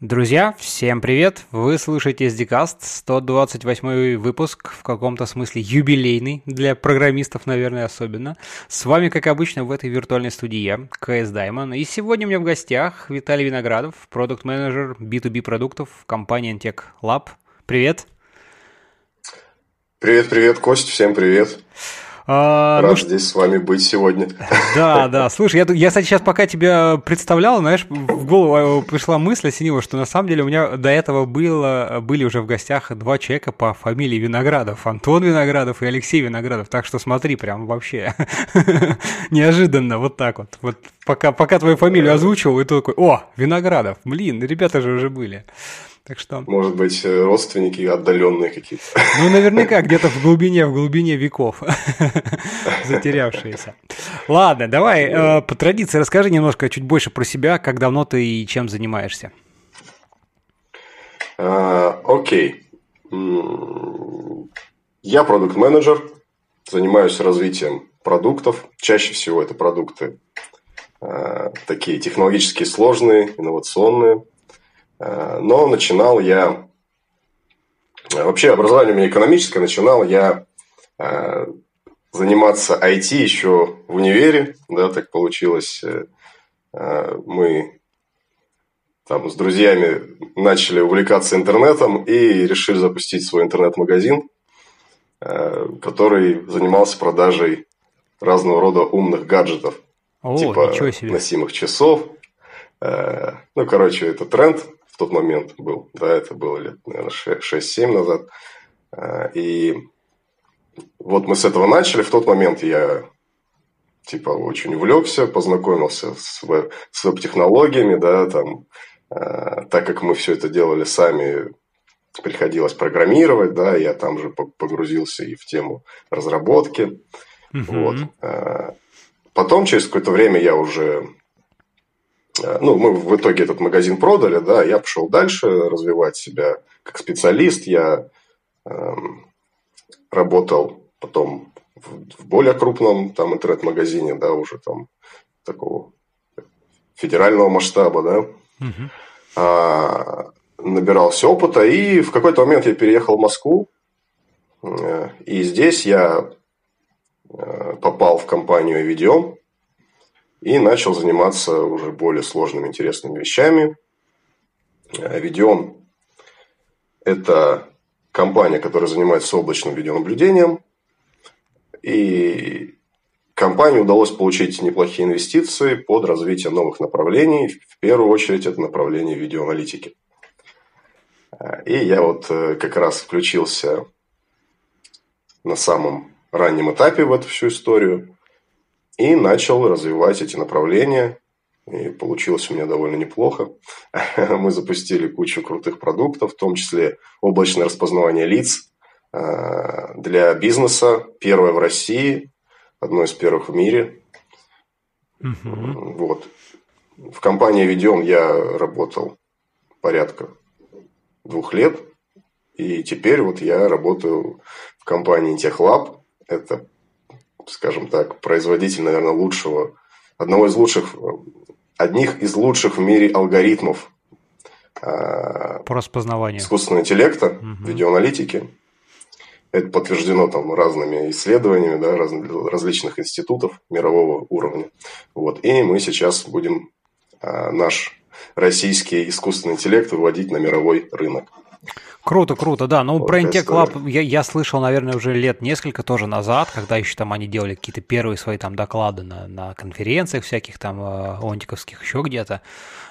Друзья, всем привет! Вы слушаете SDCast, 128 выпуск, в каком-то смысле юбилейный, для программистов, наверное, особенно. С вами, как обычно, в этой виртуальной студии я, КС Даймон, и сегодня у меня в гостях Виталий Виноградов, продукт-менеджер B2B продуктов компании Antec Lab. Привет! Привет-привет, Кость, всем привет! А, Рад ну, здесь с вами быть сегодня. Да, да. Слушай, я, я, кстати, сейчас пока тебя представлял, знаешь, в голову пришла мысль осенила, что на самом деле у меня до этого было, были уже в гостях два человека по фамилии Виноградов. Антон Виноградов и Алексей Виноградов. Так что смотри, прям вообще неожиданно, вот так вот. Вот пока, пока твою фамилию озвучивал, и ты такой, о, Виноградов, блин, ребята же уже были. Так что... Может быть, э, родственники отдаленные какие-то. Ну, наверняка где-то в глубине, в глубине веков затерявшиеся. Ладно, давай э, по традиции расскажи немножко чуть больше про себя, как давно ты и чем занимаешься. А, окей. Я продукт-менеджер, занимаюсь развитием продуктов. Чаще всего это продукты а, такие технологически сложные, инновационные. Э, но начинал я... Э, вообще образование у меня экономическое. Начинал я э, заниматься IT еще в универе. Да, так получилось. Мы там с друзьями начали увлекаться интернетом и решили запустить свой интернет-магазин, который занимался продажей разного рода умных гаджетов. О, типа носимых часов. Ну, короче, это тренд тот момент был. Да, это было лет, наверное, 6-7 назад. А, и вот мы с этого начали. В тот момент я типа очень увлекся, познакомился с, веб, с веб-технологиями, да, там, э, так как мы все это делали сами, приходилось программировать, да, я там же погрузился и в тему разработки. Uh-huh. Вот. Э, потом, через какое-то время я уже ну, мы в итоге этот магазин продали, да, я пошел дальше развивать себя как специалист. Я э, работал потом в, в более крупном там интернет-магазине, да, уже там такого федерального масштаба, да. Угу. А, набирался опыта, и в какой-то момент я переехал в Москву, э, и здесь я э, попал в компанию Видео, и начал заниматься уже более сложными, интересными вещами. Видеон – это компания, которая занимается облачным видеонаблюдением. И компании удалось получить неплохие инвестиции под развитие новых направлений. В первую очередь, это направление видеоаналитики. И я вот э, как раз включился на самом раннем этапе в эту всю историю. И начал развивать эти направления. И получилось у меня довольно неплохо. Мы запустили кучу крутых продуктов, в том числе облачное распознавание лиц э, для бизнеса. Первое в России, одно из первых в мире. Угу. Вот. В компании Ведем я работал порядка двух лет. И теперь вот я работаю в компании Техлаб. Это скажем так, производитель, наверное, лучшего, одного из лучших, одних из лучших в мире алгоритмов а, по распознаванию искусственного интеллекта, угу. видеоаналитики. Это подтверждено там разными исследованиями да, раз, различных институтов мирового уровня. Вот. И мы сейчас будем а, наш российский искусственный интеллект выводить на мировой рынок. Круто, круто, да. Ну, вот про Intec Lab я, я слышал, наверное, уже лет несколько тоже назад, когда еще там они делали какие-то первые свои там доклады на, на конференциях всяких там э, онтиковских еще где-то.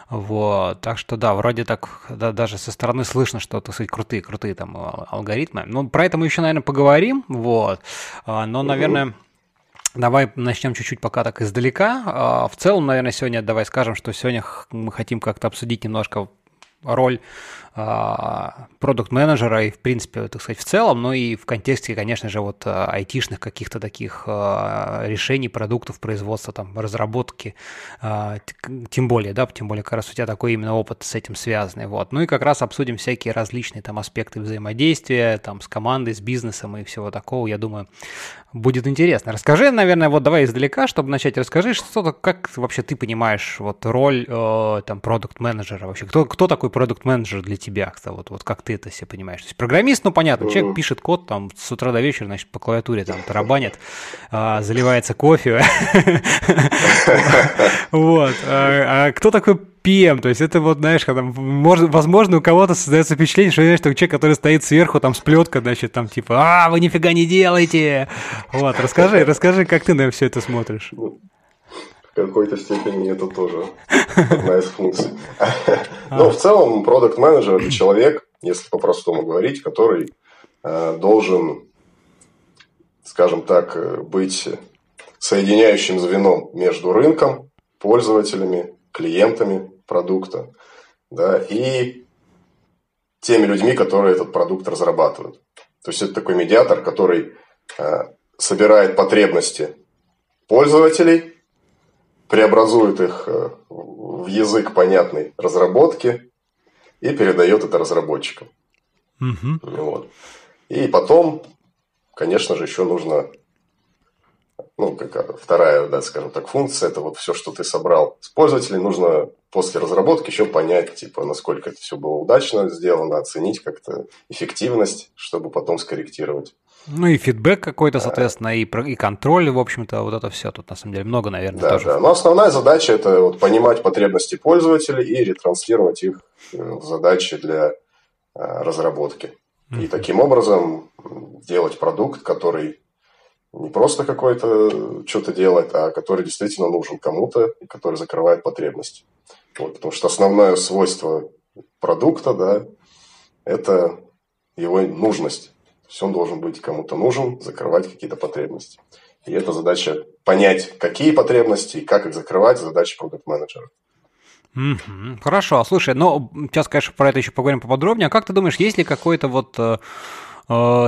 Вот, так что да, вроде так да, даже со стороны слышно, что, так сказать, крутые, крутые там э, алгоритмы. Ну, про это мы еще, наверное, поговорим, вот. А, но, наверное, Давай начнем чуть-чуть пока так издалека. А, в целом, наверное, сегодня давай скажем, что сегодня мы хотим как-то обсудить немножко роль продукт-менеджера и, в принципе, так сказать, в целом, но и в контексте, конечно же, вот а, айтишных каких-то таких а, решений, продуктов, производства, там, разработки, тем более, да, тем более, как раз у тебя такой именно опыт с этим связанный, вот. Ну и как раз обсудим всякие различные там аспекты взаимодействия, там, с командой, с бизнесом и всего такого, я думаю, будет интересно. Расскажи, наверное, вот давай издалека, чтобы начать, расскажи, что как вообще ты понимаешь вот роль э, там продукт-менеджера вообще, кто, кто такой такой продукт менеджер для тебя? Вот, вот как ты это себе понимаешь? То есть программист, ну понятно, человек пишет код там с утра до вечера, значит, по клавиатуре там тарабанит, а, заливается кофе. Вот. А, а кто такой PM, то есть это вот, знаешь, когда, может, возможно, у кого-то создается впечатление, что, знаешь, такой человек, который стоит сверху, там, с плеткой, значит, там, типа, а, вы нифига не делаете. Вот, расскажи, расскажи, как ты на все это смотришь. В какой-то степени это тоже одна из функций. Но в целом, продукт менеджер это человек, если по-простому говорить, который э, должен, скажем так, быть соединяющим звеном между рынком, пользователями, клиентами продукта да, и теми людьми, которые этот продукт разрабатывают. То есть это такой медиатор, который э, собирает потребности пользователей, преобразует их э, в язык понятной разработки и передает это разработчикам. Угу. Вот. И потом, конечно же, еще нужно ну, как вторая, да, скажем так, функция, это вот все, что ты собрал с пользователей, нужно после разработки еще понять, типа, насколько это все было удачно сделано, оценить как-то эффективность, чтобы потом скорректировать. Ну и фидбэк какой-то, соответственно, и, и контроль, в общем-то, вот это все тут на самом деле много, наверное, да, тоже. Да, но основная задача это вот понимать потребности пользователей и ретранслировать их э, в задачи для э, разработки. И таким образом делать продукт, который не просто какой-то что-то делать, а который действительно нужен кому-то который закрывает потребности. Вот, потому что основное свойство продукта, да, это его нужность. То есть он должен быть кому-то нужен, закрывать какие-то потребности. И это задача понять, какие потребности и как их закрывать, задача продукт-менеджера. Mm-hmm. Хорошо, слушай, ну сейчас, конечно, про это еще поговорим поподробнее. А как ты думаешь, есть ли какой-то вот Э,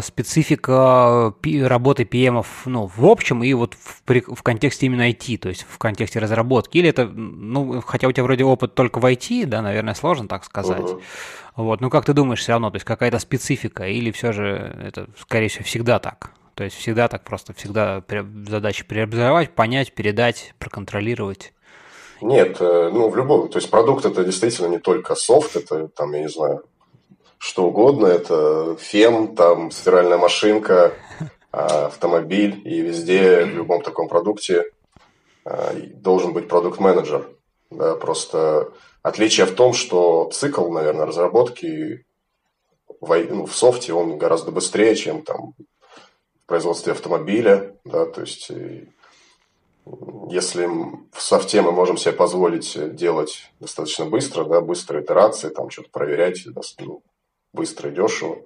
специфика работы PM ну, в общем и вот в, в контексте именно IT, то есть в контексте разработки? Или это, ну, хотя у тебя вроде опыт только в IT, да, наверное, сложно так сказать. Uh-huh. Вот, ну как ты думаешь все равно, то есть какая-то специфика или все же это, скорее всего, всегда так? То есть всегда так просто, всегда задача преобразовать, понять, передать, проконтролировать? Нет, э, ну в любом, то есть продукт это действительно не только софт, это там, я не знаю, что угодно. Это фен, там стиральная машинка, а, автомобиль. И везде, в любом таком продукте а, должен быть продукт-менеджер. Да, просто отличие в том, что цикл, наверное, разработки в, ну, в софте он гораздо быстрее, чем там в производстве автомобиля. Да, то есть если в софте мы можем себе позволить делать достаточно быстро, да, быстрые итерации, там что-то проверять, ну, быстро и дешево,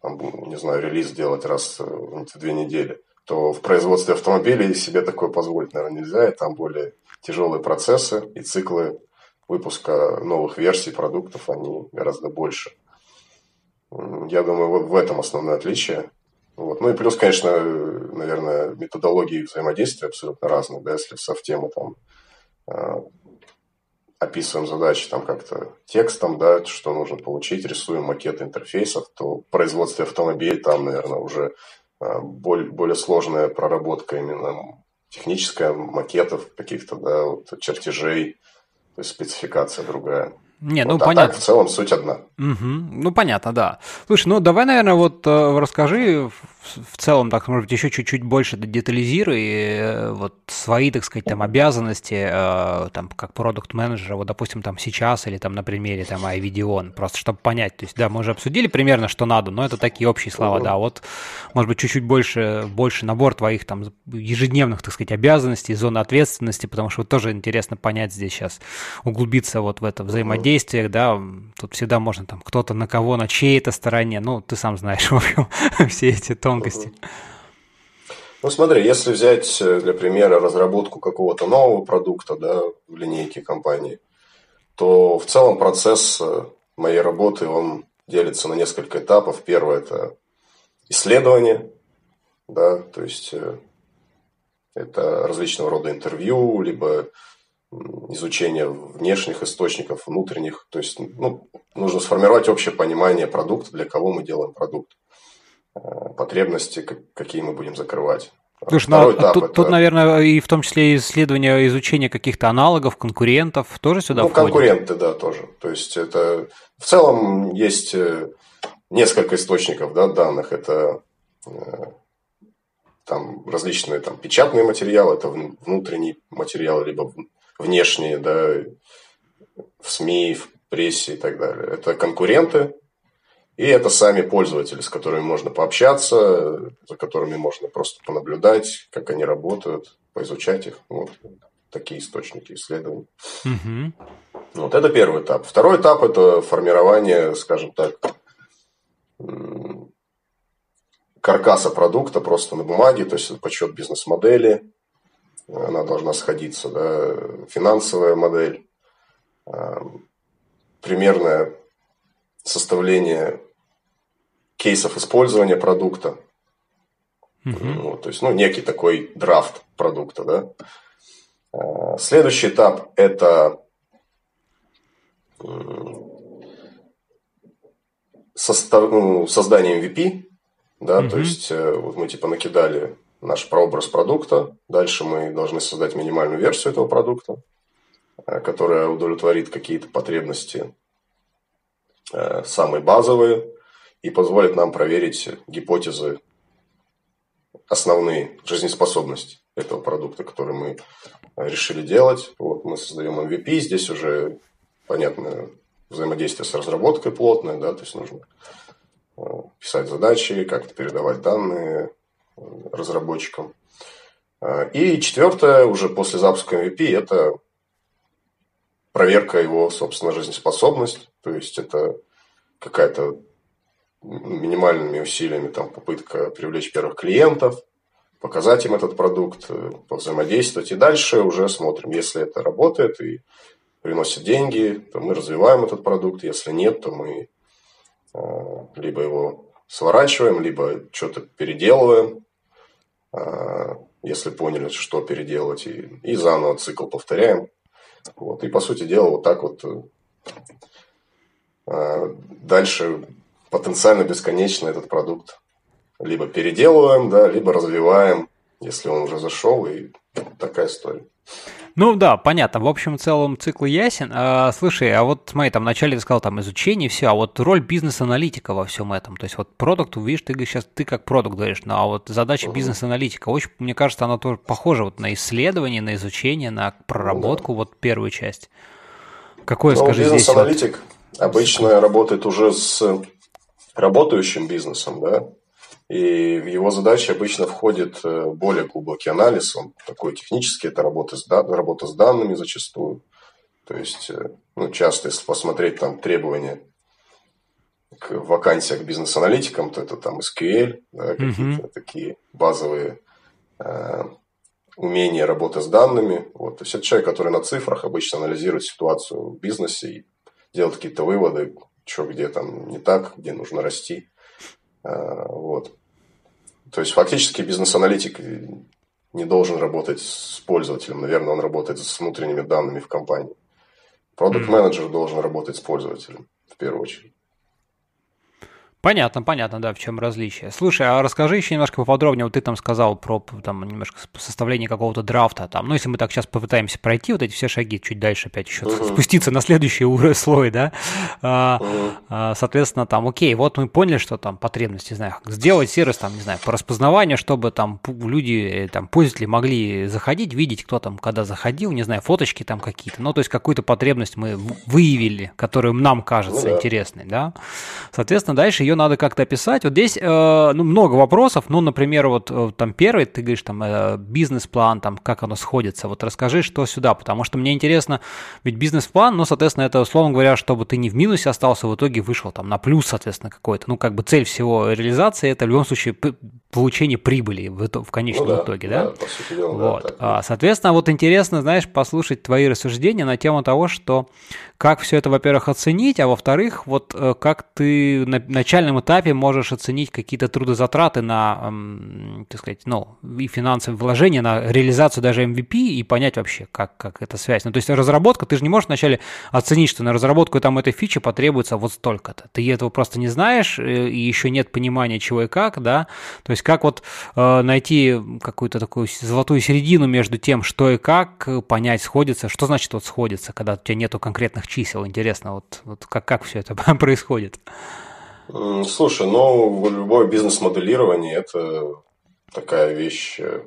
там, не знаю, релиз делать раз в две недели, то в производстве автомобилей себе такое позволить, наверное, нельзя, и там более тяжелые процессы и циклы выпуска новых версий продуктов, они гораздо больше. Я думаю, вот в этом основное отличие. Вот. Ну и плюс, конечно, наверное, методологии взаимодействия абсолютно разные. Да? Если в софте мы там а, описываем задачи там как-то текстом, да, что нужно получить, рисуем макеты интерфейсов, то в производстве автомобилей там, наверное, уже а, более, более сложная проработка именно техническая, макетов каких-то, да, вот, чертежей, то есть спецификация другая. Не, ну вот, понятно. А так в целом суть одна. Угу. Ну понятно, да. Слушай, ну давай, наверное, вот э, расскажи в целом, так, может быть, еще чуть-чуть больше детализируй э, вот свои, так сказать, там обязанности, э, там, как продукт менеджера вот, допустим, там сейчас или там на примере там iVideon, просто чтобы понять, то есть, да, мы уже обсудили примерно, что надо, но это такие общие слова, да, вот, может быть, чуть-чуть больше, больше набор твоих там ежедневных, так сказать, обязанностей, зоны ответственности, потому что вот тоже интересно понять здесь сейчас, углубиться вот в это взаимодействие, да, тут всегда можно там кто-то на кого, на чьей-то стороне, ну, ты сам знаешь, в общем, все эти тонкости тонкости. Ну, смотри, если взять э, для примера разработку какого-то нового продукта да, в линейке компании, то в целом процесс э, моей работы, он делится на несколько этапов. Первое – это исследование, да, то есть э, это различного рода интервью, либо изучение внешних источников, внутренних. То есть ну, нужно сформировать общее понимание продукта, для кого мы делаем продукт. Э, потребности, какие мы будем закрывать. Слушай, ну, а тут, это... тут, наверное, и в том числе исследование, изучение каких-то аналогов, конкурентов тоже сюда ну, входит? Ну, конкуренты, да, тоже. То есть это в целом есть э, несколько источников да, данных. Это э, там различные там, печатные материалы, это внутренний материал, либо внешние, да, в СМИ, в прессе и так далее. Это конкуренты, и это сами пользователи, с которыми можно пообщаться, за которыми можно просто понаблюдать, как они работают, поизучать их. Вот такие источники исследований. Угу. Вот это первый этап. Второй этап – это формирование, скажем так, каркаса продукта просто на бумаге, то есть подсчет бизнес-модели, она должна сходиться, да, финансовая модель, примерное составление кейсов использования продукта. Uh-huh. Вот, то есть, ну, некий такой драфт продукта, да. А, следующий этап – это состав, ну, создание MVP, да, uh-huh. то есть э, вот мы типа накидали наш прообраз продукта, дальше мы должны создать минимальную версию этого продукта, э, которая удовлетворит какие-то потребности э, самые базовые, и позволит нам проверить гипотезы основные жизнеспособности этого продукта, который мы решили делать. Вот мы создаем MVP, здесь уже понятно взаимодействие с разработкой плотное, да, то есть нужно э, писать задачи, как-то передавать данные э, разработчикам. Э, и четвертое, уже после запуска MVP, это проверка его, собственно, жизнеспособность. То есть это какая-то минимальными усилиями там, попытка привлечь первых клиентов, показать им этот продукт, э, взаимодействовать. И дальше уже смотрим, если это работает и приносит деньги, то мы развиваем этот продукт. Если нет, то мы э, либо его сворачиваем, либо что-то переделываем, если поняли, что переделать, и, и заново цикл повторяем. Вот. И, по сути дела, вот так вот дальше потенциально бесконечно этот продукт либо переделываем, да, либо развиваем, если он уже зашел, и такая история. Ну да, понятно. В общем, в целом цикл ясен. А, слушай, а вот смотри, там вначале ты сказал там изучение, все, а вот роль бизнес-аналитика во всем этом. То есть вот продукт, видишь, ты сейчас ты как продукт говоришь, ну а вот задача бизнес-аналитика, очень, мне кажется, она тоже похожа вот на исследование, на изучение, на проработку, да. вот первую часть. Какое, ну, скажи, бизнес-аналитик вот... обычно работает уже с работающим бизнесом, да, и в его задачи обычно входит э, более глубокий анализ, он такой технический, это работа с, работа с данными зачастую. То есть, э, ну, часто, если посмотреть там требования к вакансиях бизнес-аналитикам, то это там SQL, да, какие-то mm-hmm. такие базовые э, умения работы с данными. Вот. То есть, это человек, который на цифрах обычно анализирует ситуацию в бизнесе и делает какие-то выводы, что где там не так, где нужно расти. А, вот. То есть фактически бизнес-аналитик не должен работать с пользователем. Наверное, он работает с внутренними данными в компании. Продукт-менеджер должен работать с пользователем в первую очередь. Понятно, понятно, да, в чем различие. Слушай, а расскажи еще немножко поподробнее, вот ты там сказал про там немножко составление какого-то драфта, там, ну, если мы так сейчас попытаемся пройти вот эти все шаги, чуть дальше опять еще uh-huh. спуститься на следующий уровень слой, да, uh-huh. а, соответственно, там, окей, вот мы поняли, что там потребности, не знаю, сделать сервис, там, не знаю, по распознаванию, чтобы там люди, там, пользователи могли заходить, видеть, кто там, когда заходил, не знаю, фоточки там какие-то, ну, то есть какую-то потребность мы выявили, которую нам кажется uh-huh. интересной, да, соответственно, дальше ее надо как-то описать. Вот здесь э, ну, много вопросов. Ну, например, вот э, там первый, ты говоришь, там э, бизнес-план, там как оно сходится. Вот расскажи, что сюда, потому что мне интересно, ведь бизнес-план, ну, соответственно, это, условно говоря, чтобы ты не в минусе остался, в итоге вышел там на плюс, соответственно, какой-то. Ну, как бы цель всего реализации это в любом случае получение прибыли в, в конечном ну, да, итоге, да? да? По сути дела, вот. Да, а, соответственно, вот интересно, знаешь, послушать твои рассуждения на тему того, что как все это, во-первых, оценить, а во-вторых, вот э, как ты на начальном этапе можешь оценить какие-то трудозатраты на, так сказать, ну, и финансовые вложения на реализацию даже MVP и понять вообще, как, как это связь. Ну, то есть разработка, ты же не можешь вначале оценить, что на разработку там этой фичи потребуется вот столько-то. Ты этого просто не знаешь, э, и еще нет понимания, чего и как, да, то есть как вот э, найти какую-то такую золотую середину между тем, что и как, понять, сходится, что значит вот сходится, когда у тебя нету конкретных чисел, интересно, вот, вот как, как все это происходит? Слушай, ну, любое бизнес-моделирование – это такая вещь, э,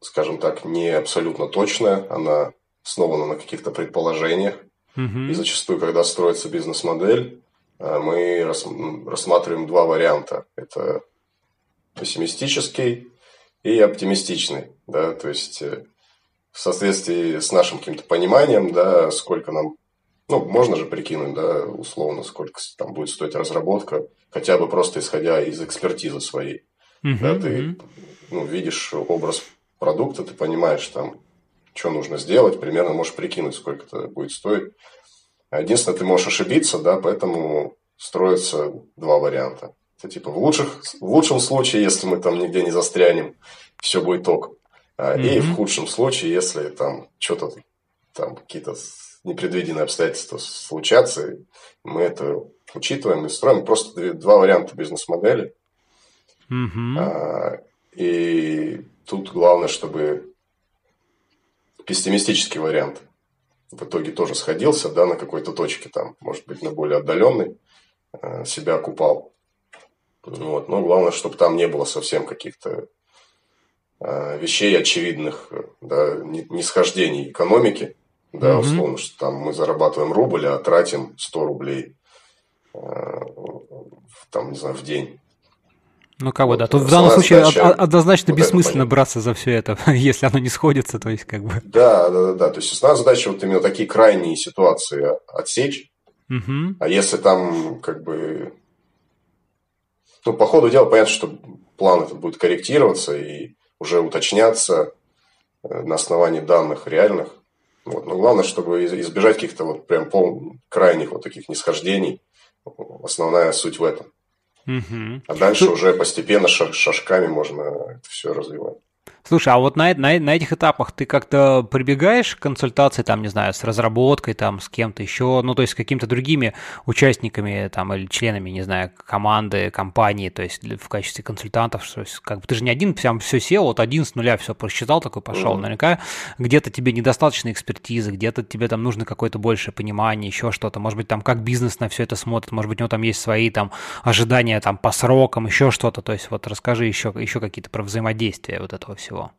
скажем так, не абсолютно точная, она основана на каких-то предположениях. Угу. И зачастую, когда строится бизнес-модель, э, мы рассматриваем два варианта. Это пессимистический и оптимистичный. Да? То есть, э, в соответствии с нашим каким-то пониманием, да, сколько нам ну, можно же прикинуть, да, условно, сколько там будет стоить разработка, хотя бы просто исходя из экспертизы своей. Uh-huh, да, ты uh-huh. ну, видишь образ продукта, ты понимаешь там, что нужно сделать, примерно можешь прикинуть, сколько это будет стоить. Единственное, ты можешь ошибиться, да, поэтому строятся два варианта. Это типа в, лучших, в лучшем случае, если мы там нигде не застрянем, все будет ок. Mm-hmm. И в худшем случае, если там что-то там какие-то непредвиденные обстоятельства случатся, мы это учитываем и строим просто два варианта бизнес-модели. Mm-hmm. А, и тут главное, чтобы пессимистический вариант в итоге тоже сходился, да, на какой-то точке там, может быть, на более отдаленной, а, себя окупал. Вот. Но главное, чтобы там не было совсем каких-то а, вещей очевидных, да, нисхождений экономики, да, угу. условно, что там мы зарабатываем рубль, а тратим 100 рублей, э, там, не знаю, в день. Ну, как бы, да. Тут в данном случае задача, однозначно вот бессмысленно браться за все это, если оно не сходится, то есть как бы. Да, да, да, да. То есть основная задача вот именно такие крайние ситуации отсечь. Угу. А если там как бы... Ну, по ходу дела понятно, что план этот будет корректироваться и уже уточняться э, на основании данных реальных. Вот. Но главное, чтобы избежать каких-то вот прям пол крайних вот таких нисхождений. Основная суть в этом. Угу. А дальше уже постепенно шажками можно это все развивать. Слушай, а вот на, на, на этих этапах ты как-то прибегаешь к консультации, там, не знаю, с разработкой, там, с кем-то еще, ну, то есть с какими-то другими участниками, там, или членами, не знаю, команды, компании, то есть в качестве консультантов, то есть, как бы ты же не один прям все сел, вот один с нуля все просчитал, такой пошел. Mm-hmm. Наверняка где-то тебе недостаточно экспертизы, где-то тебе там нужно какое-то большее понимание, еще что-то. Может быть, там как бизнес на все это смотрит, может быть, у него там есть свои там ожидания там по срокам, еще что-то. То есть вот расскажи еще, еще какие-то про взаимодействие вот этого всего всего?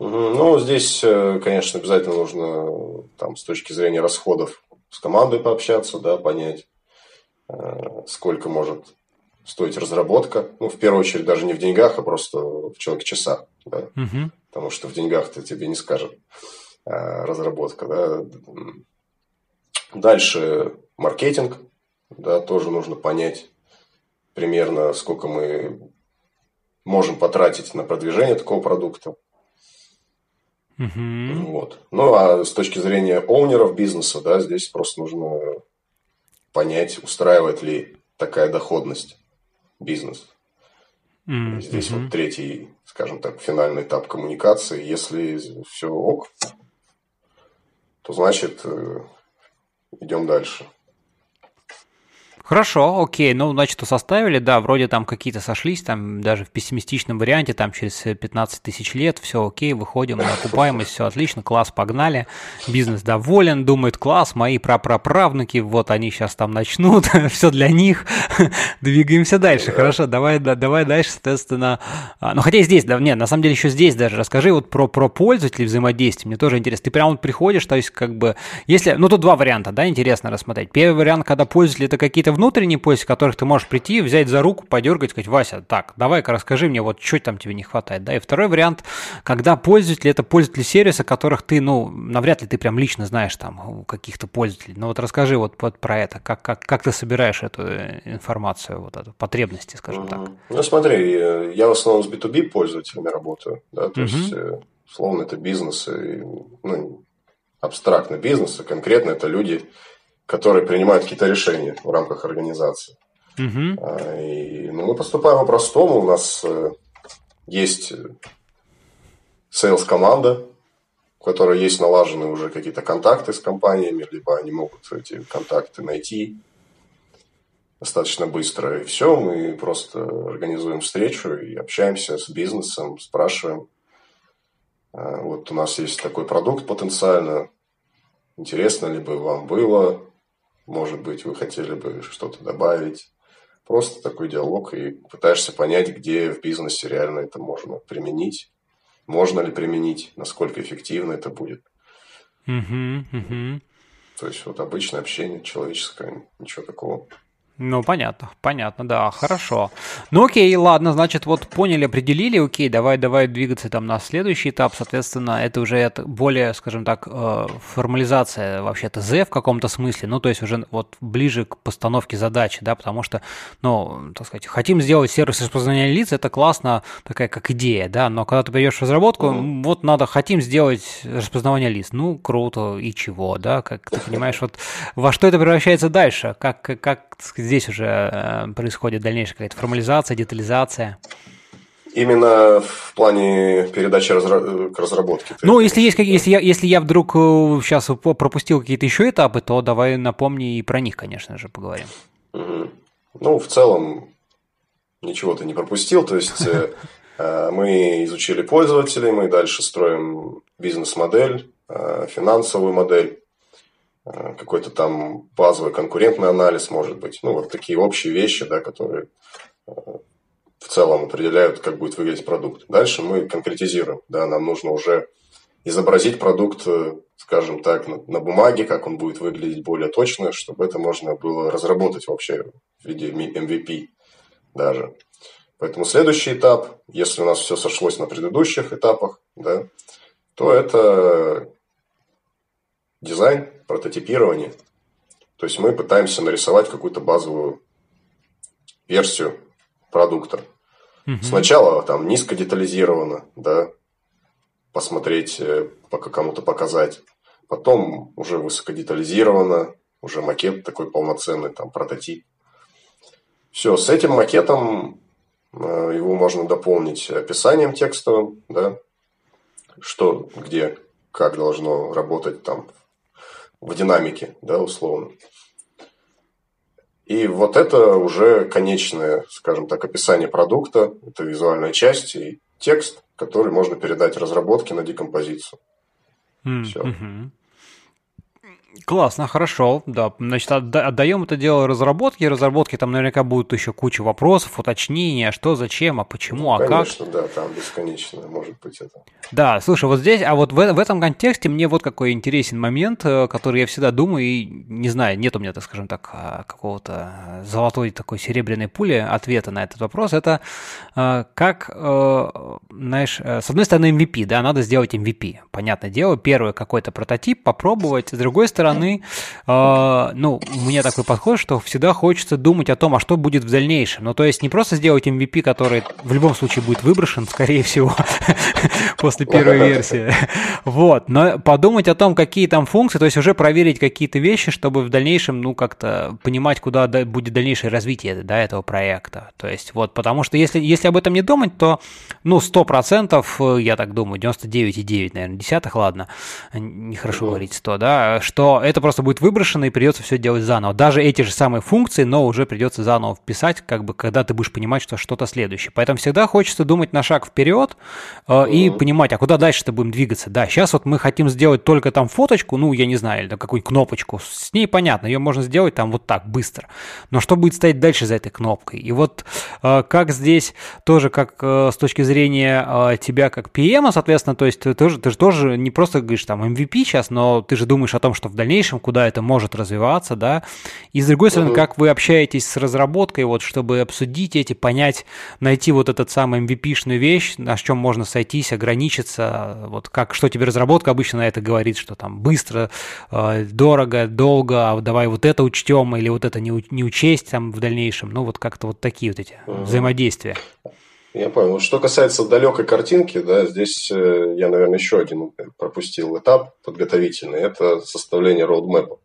Ну, здесь, э, конечно, обязательно нужно там, с точки зрения расходов с командой пообщаться, да, понять, э, сколько может стоить разработка. Ну, в первую очередь, даже не в деньгах, а просто в человек часах. Да? Угу. Потому что в деньгах-то тебе не скажет э, разработка. Да? Дальше маркетинг. Да, тоже нужно понять примерно, сколько мы можем потратить на продвижение такого продукта. Угу. Вот. Ну, а с точки зрения оунеров бизнеса, да, здесь просто нужно понять, устраивает ли такая доходность бизнес. Mm-hmm. Здесь вот третий, скажем так, финальный этап коммуникации. Если все ок, то значит э, идем дальше. Хорошо, окей, ну, значит, составили, да, вроде там какие-то сошлись, там даже в пессимистичном варианте, там через 15 тысяч лет, все окей, выходим на окупаемость, все отлично, класс, погнали, бизнес доволен, думает, класс, мои прапраправнуки, вот они сейчас там начнут, все для них, двигаемся дальше, хорошо, давай, да, давай дальше, соответственно, а, ну, хотя здесь, да, нет, на самом деле еще здесь даже, расскажи вот про, про пользователей взаимодействия, мне тоже интересно, ты прям вот приходишь, то есть как бы, если, ну, тут два варианта, да, интересно рассмотреть, первый вариант, когда пользователи это какие-то внутренний поиск, в которых ты можешь прийти, взять за руку, подергать, сказать, Вася, так, давай-ка расскажи мне, вот что там тебе не хватает, да, и второй вариант, когда пользователи, это пользователи сервиса, которых ты, ну, навряд ли ты прям лично знаешь там у каких-то пользователей, ну вот расскажи вот, вот про это, как, как, как ты собираешь эту э, информацию, вот эту потребности, скажем mm-hmm. так. Ну смотри, я в основном с B2B пользователями работаю, да, то mm-hmm. есть, э, условно, это бизнес, ну, абстрактно бизнес, а конкретно это люди, которые принимают какие-то решения в рамках организации. Угу. И, ну, мы поступаем по-простому. У нас э, есть сейлс-команда, у которой есть налажены уже какие-то контакты с компаниями, либо они могут эти контакты найти. достаточно быстро. И все, мы просто организуем встречу и общаемся с бизнесом, спрашиваем. А, вот у нас есть такой продукт потенциально. Интересно ли бы вам было? Может быть, вы хотели бы что-то добавить? Просто такой диалог и пытаешься понять, где в бизнесе реально это можно применить. Можно ли применить, насколько эффективно это будет. Угу, угу. То есть вот обычное общение человеческое, ничего такого. Ну, понятно, понятно, да, хорошо. Ну, окей, ладно, значит, вот поняли, определили, окей, давай, давай двигаться там на следующий этап, соответственно, это уже более, скажем так, э, формализация вообще ТЗ в каком-то смысле, ну, то есть уже вот ближе к постановке задачи, да, потому что, ну, так сказать, хотим сделать сервис распознавания лиц, это классно, такая как идея, да, но когда ты придешь в разработку, mm-hmm. вот надо, хотим сделать распознавание лиц, ну, круто, и чего, да, как ты понимаешь, вот во что это превращается дальше, как, как, как сказать, здесь уже э, происходит дальнейшая какая-то формализация, детализация? Именно в плане передачи разра... к разработке. Ну, если есть, если я, если я вдруг сейчас э, пропустил какие-то еще этапы, то давай напомни и про них, конечно же, поговорим. Угу. Ну, в целом ничего ты не пропустил. То есть э, мы изучили пользователей, мы дальше строим бизнес-модель, финансовую модель. Э, какой-то там базовый конкурентный анализ, может быть. Ну, вот такие общие вещи, да, которые э, в целом определяют, как будет выглядеть продукт. Дальше мы конкретизируем. Да, нам нужно уже изобразить продукт, э, скажем так, на, на бумаге, как он будет выглядеть более точно, чтобы это можно было разработать вообще в виде MVP даже. Поэтому следующий этап, если у нас все сошлось на предыдущих этапах, да, то это дизайн, прототипирование. То есть мы пытаемся нарисовать какую-то базовую версию продукта. Угу. Сначала там низко детализировано, да, посмотреть, э, пока кому-то показать. Потом уже высоко детализировано, уже макет такой полноценный, там прототип. Все, с этим макетом э, его можно дополнить описанием текстовым, да, что, где, как должно работать там в динамике, да, условно. И вот это уже конечное, скажем так, описание продукта, это визуальная часть и текст, который можно передать разработке на декомпозицию. Mm-hmm. Все. Классно, хорошо, да. Значит, отдаем это дело разработке. Разработки там наверняка будут еще куча вопросов, уточнения, что, зачем, а почему, ну, а конечно, как. да, там бесконечно может быть это. Да, слушай, вот здесь, а вот в, в этом контексте мне вот какой интересен момент, э, который я всегда думаю, и не знаю, нет у меня, так скажем так, а, какого-то золотой такой серебряной пули ответа на этот вопрос. Это э, как, э, знаешь, с одной стороны MVP, да, надо сделать MVP. Понятное дело, первый какой-то прототип попробовать, с другой стороны стороны, э, ну, у меня такой подход, что всегда хочется думать о том, а что будет в дальнейшем. Ну, то есть не просто сделать MVP, который в любом случае будет выброшен, скорее всего, после первой версии. Вот, но подумать о том, какие там функции, то есть уже проверить какие-то вещи, чтобы в дальнейшем, ну, как-то понимать, куда будет дальнейшее развитие да, этого проекта. То есть вот, потому что если, если об этом не думать, то, ну, 100%, я так думаю, 99,9, наверное, десятых, ладно, нехорошо говорить 100, да, что это просто будет выброшено и придется все делать заново. Даже эти же самые функции, но уже придется заново вписать, как бы, когда ты будешь понимать, что что-то следующее. Поэтому всегда хочется думать на шаг вперед э, mm-hmm. и понимать, а куда дальше-то будем двигаться. Да, сейчас вот мы хотим сделать только там фоточку, ну, я не знаю, или какую-нибудь кнопочку. С ней понятно, ее можно сделать там вот так, быстро. Но что будет стоять дальше за этой кнопкой? И вот э, как здесь тоже, как э, с точки зрения э, тебя как PM, соответственно, то есть ты тоже, ты же тоже не просто говоришь там MVP сейчас, но ты же думаешь о том, что в дальнейшем дальнейшем, куда это может развиваться, да, и с другой стороны, как вы общаетесь с разработкой, вот, чтобы обсудить эти, понять, найти вот этот самый MVP-шную вещь, на чем можно сойтись, ограничиться, вот как, что тебе разработка обычно на это говорит, что там быстро, э, дорого, долго, а давай вот это учтем или вот это не, не учесть там в дальнейшем, ну, вот как-то вот такие вот эти взаимодействия. Я понял. Что касается далекой картинки, да, здесь э, я, наверное, еще один пропустил этап подготовительный. Это составление роудмэпа.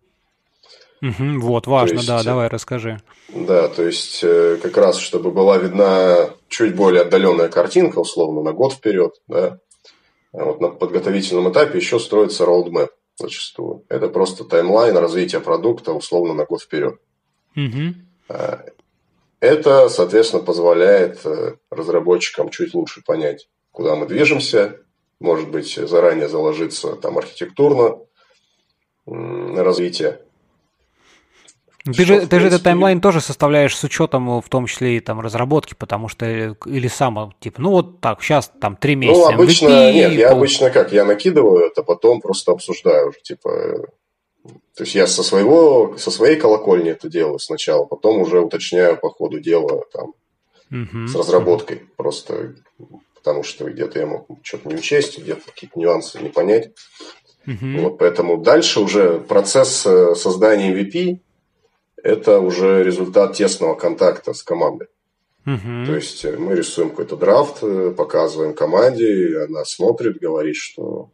Угу, вот, важно, есть, да, давай расскажи. Да, то есть э, как раз, чтобы была видна чуть более отдаленная картинка, условно, на год вперед, да, а вот на подготовительном этапе еще строится roadmap зачастую. Это просто таймлайн развития продукта, условно, на год вперед. Угу. Это, соответственно, позволяет разработчикам чуть лучше понять, куда мы движемся, может быть, заранее заложиться там архитектурно на развитие. Ты же, ты же этот таймлайн тоже составляешь с учетом, в том числе и там разработки, потому что или сам, типа, ну вот так, сейчас там три ну, месяца. Ну, обычно, MVP, нет, я пол... обычно как, я накидываю это, потом просто обсуждаю уже, типа, то есть я со своего, со своей колокольни это делаю сначала, потом уже уточняю по ходу дела там угу. с разработкой, просто потому что где-то я мог что-то не учесть, где-то какие-то нюансы не понять. Угу. Вот поэтому дальше уже процесс э, создания MVP это уже результат тесного контакта с командой. Угу. То есть мы рисуем какой-то драфт, э, показываем команде, она смотрит, говорит, что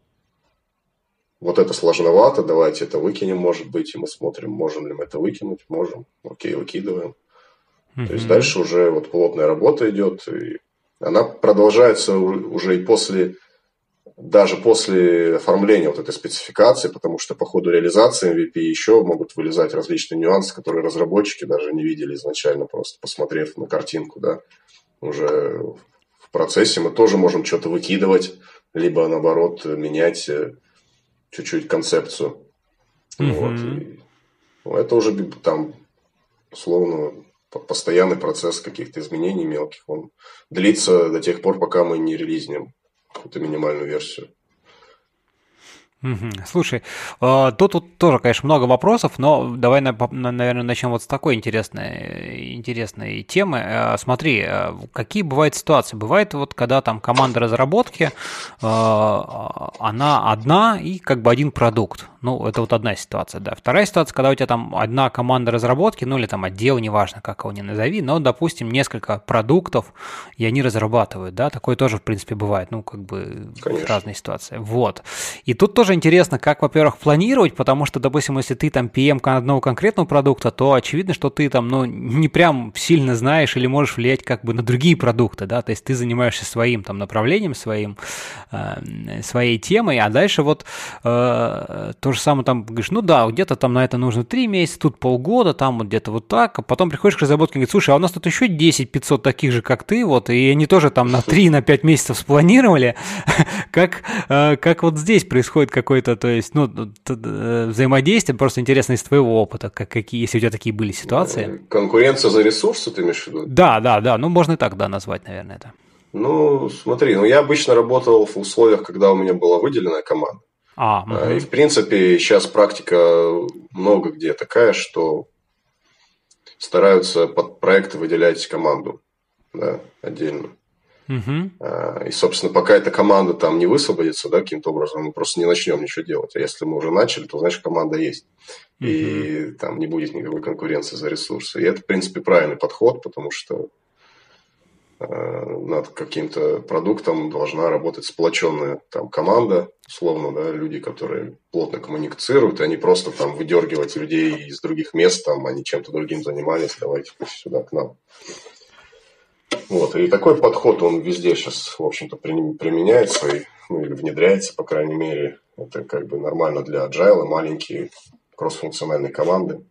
вот это сложновато, давайте это выкинем, может быть, и мы смотрим, можем ли мы это выкинуть, можем, окей, выкидываем. Угу. То есть дальше уже вот плотная работа идет, и она продолжается уже и после даже после оформления вот этой спецификации, потому что по ходу реализации MVP еще могут вылезать различные нюансы, которые разработчики даже не видели изначально, просто посмотрев на картинку, да, уже в процессе мы тоже можем что-то выкидывать, либо наоборот менять э, чуть-чуть концепцию. Mm-hmm. Вот. И, ну, это уже там, условно, постоянный процесс каких-то изменений мелких. Он длится до тех пор, пока мы не релизнем какую-то минимальную версию. Слушай, а, тут, тут тоже, конечно, много вопросов, но давай, наверное, начнем вот с такой интересной, интересной темы. А, смотри, а, какие бывают ситуации? Бывает вот, когда там команда разработки, она одна и как бы один продукт. Ну, это вот одна ситуация, да. Вторая ситуация, когда у тебя там одна команда разработки, ну или там отдел, неважно, как его ни назови, но, допустим, несколько продуктов, и они разрабатывают, да, такое тоже, в принципе, бывает, ну, как бы Конечно. разные ситуации. Вот. И тут тоже интересно, как, во-первых, планировать, потому что, допустим, если ты там PM одного конкретного продукта, то очевидно, что ты там, ну, не прям сильно знаешь или можешь влиять как бы на другие продукты, да, то есть ты занимаешься своим там направлением, своим, э, своей темой, а дальше вот э, то же самое там говоришь, ну да, где-то там на это нужно 3 месяца, тут полгода, там вот где-то вот так, а потом приходишь к разработке и говоришь, слушай, а у нас тут еще 10-500 таких же, как ты, вот, и они тоже там на 3-5 на месяцев спланировали, как, э, как вот здесь происходит какое-то, то есть, ну, э, взаимодействие, просто интересно из твоего опыта, как, какие, если у тебя такие были ситуации. Э, конкуренция за ресурсы, ты имеешь в виду? Да, да, да, ну, можно и так, да, назвать, наверное, это. Ну, смотри, ну я обычно работал в условиях, когда у меня была выделенная команда. А, угу. И, в принципе, сейчас практика много где такая, что стараются под проекты выделять команду да, отдельно. Угу. И, собственно, пока эта команда там не высвободится, да, каким-то образом, мы просто не начнем ничего делать. А если мы уже начали, то, значит, команда есть. Угу. И там не будет никакой конкуренции за ресурсы. И это, в принципе, правильный подход, потому что Э, над каким-то продуктом должна работать сплоченная там команда, условно, да, люди, которые плотно коммуницируют, и они просто там выдергивать людей из других мест, там они чем-то другим занимались, давайте сюда к нам. Вот, и такой подход, он везде сейчас, в общем-то, применяется и, ну, или внедряется, по крайней мере. Это как бы нормально для agile, маленькие кроссфункциональные команды.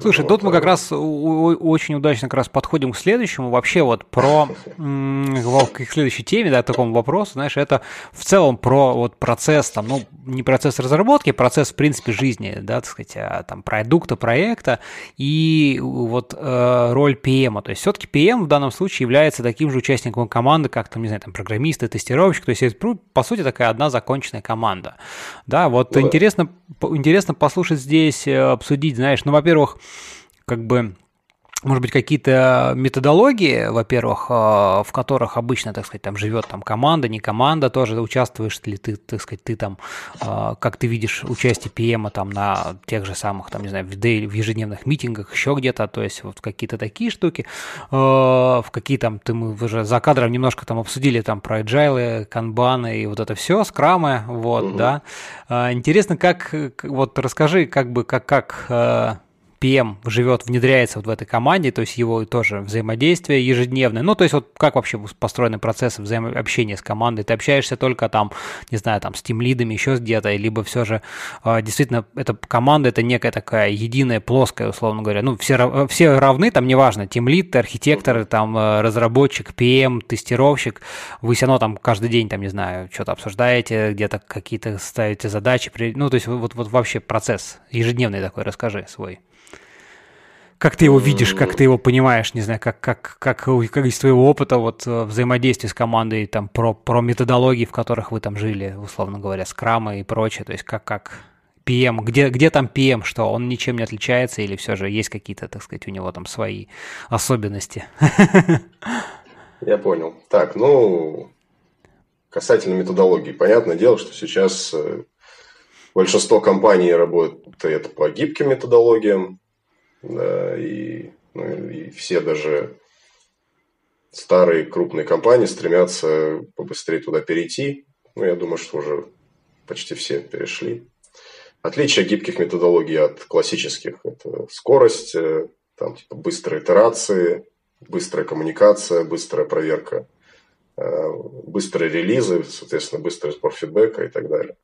Слушай, тут мы как раз очень удачно как раз подходим к следующему. Вообще вот про к следующей теме, да, к такому вопросу, знаешь, это в целом про вот процесс, там, ну, не процесс разработки, а процесс, в принципе, жизни, да, так сказать, а, там, продукта, проекта и вот э, роль PM. То есть все-таки PM в данном случае является таким же участником команды, как, там, не знаю, там, программисты, тестировщик, то есть это, по сути, такая одна законченная команда. Да, вот ну, интересно, интересно послушать здесь, э, обсудить, знаешь, ну, во-первых, как бы может быть, какие-то методологии, во-первых, а, в которых обычно, так сказать, там живет там команда, не команда, тоже участвуешь ли ты, так сказать, ты там, а, как ты видишь участие ПМа там на тех же самых, там, не знаю, в, ежедневных митингах, еще где-то, то есть вот какие-то такие штуки, а, в какие там, ты мы уже за кадром немножко там обсудили там про agile, канбаны и вот это все, скрамы, вот, угу. да. Интересно, как, вот расскажи, как бы, как, как PM живет, внедряется вот в этой команде, то есть его тоже взаимодействие ежедневное. Ну, то есть вот как вообще построены процессы взаимообщения с командой? Ты общаешься только там, не знаю, там с тимлидами, еще где-то, либо все же э, действительно эта команда это некая такая единая, плоская, условно говоря. Ну, все, все равны, там неважно, тимлид, архитектор, там э, разработчик, PM, тестировщик, вы все равно там каждый день, там, не знаю, что-то обсуждаете, где-то какие-то ставите задачи, ну, то есть вот, вот вообще процесс ежедневный такой, расскажи свой. Как ты его видишь, как ты его понимаешь, не знаю, как, как, как, как из твоего опыта вот э, взаимодействия с командой, там, про, про методологии, в которых вы там жили, условно говоря, скрамы и прочее, то есть как, как PM, где, где там PM, что он ничем не отличается или все же есть какие-то, так сказать, у него там свои особенности? Я понял. Так, ну, касательно методологии, понятное дело, что сейчас э, большинство компаний работает по гибким методологиям, да, и, ну, и все даже старые крупные компании стремятся побыстрее туда перейти. Ну, я думаю, что уже почти все перешли. Отличие гибких методологий от классических – это скорость, э, там, типа, быстрые итерации, быстрая коммуникация, быстрая проверка, э, быстрые релизы, соответственно, быстрый сбор фидбэка и так далее.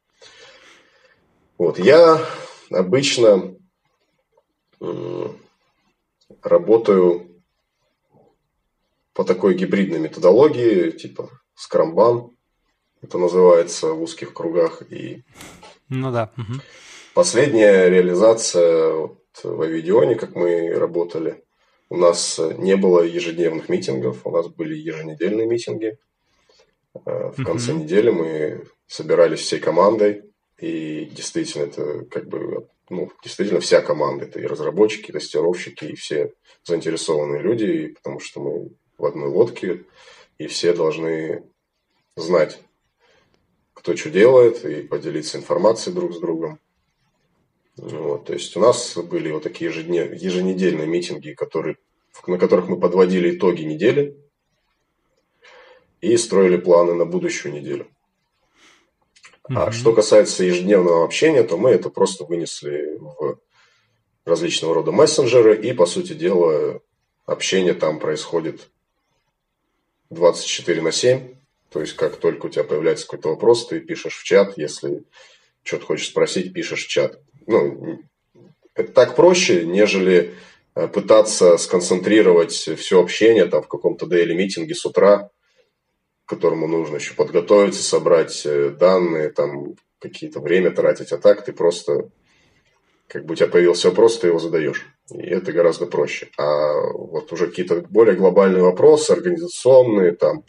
Вот. Я обычно работаю по такой гибридной методологии, типа скрамбан, это называется в узких кругах. И ну да. Угу. Последняя реализация вот в Авидионе, как мы работали, у нас не было ежедневных митингов, у нас были еженедельные митинги. Э, в конце угу. недели мы собирались всей командой, и действительно это как бы ну, действительно вся команда. Это и разработчики, и тестировщики, и все заинтересованные люди, потому что мы в одной лодке, и все должны знать, кто что делает, и поделиться информацией друг с другом. Вот, то есть у нас были вот такие еженедельные митинги, которые, на которых мы подводили итоги недели и строили планы на будущую неделю. А что касается ежедневного общения, то мы это просто вынесли в различного рода мессенджеры, и, по сути дела, общение там происходит 24 на 7. То есть, как только у тебя появляется какой-то вопрос, ты пишешь в чат, если что-то хочешь спросить, пишешь в чат. Ну, это так проще, нежели э, пытаться сконцентрировать все общение там в каком-то daily митинге с утра, которому нужно еще подготовиться, собрать э, данные, там какие-то время тратить, а так ты просто, как бы у тебя появился вопрос, ты его задаешь. И это гораздо проще. А вот уже какие-то более глобальные вопросы, организационные, там,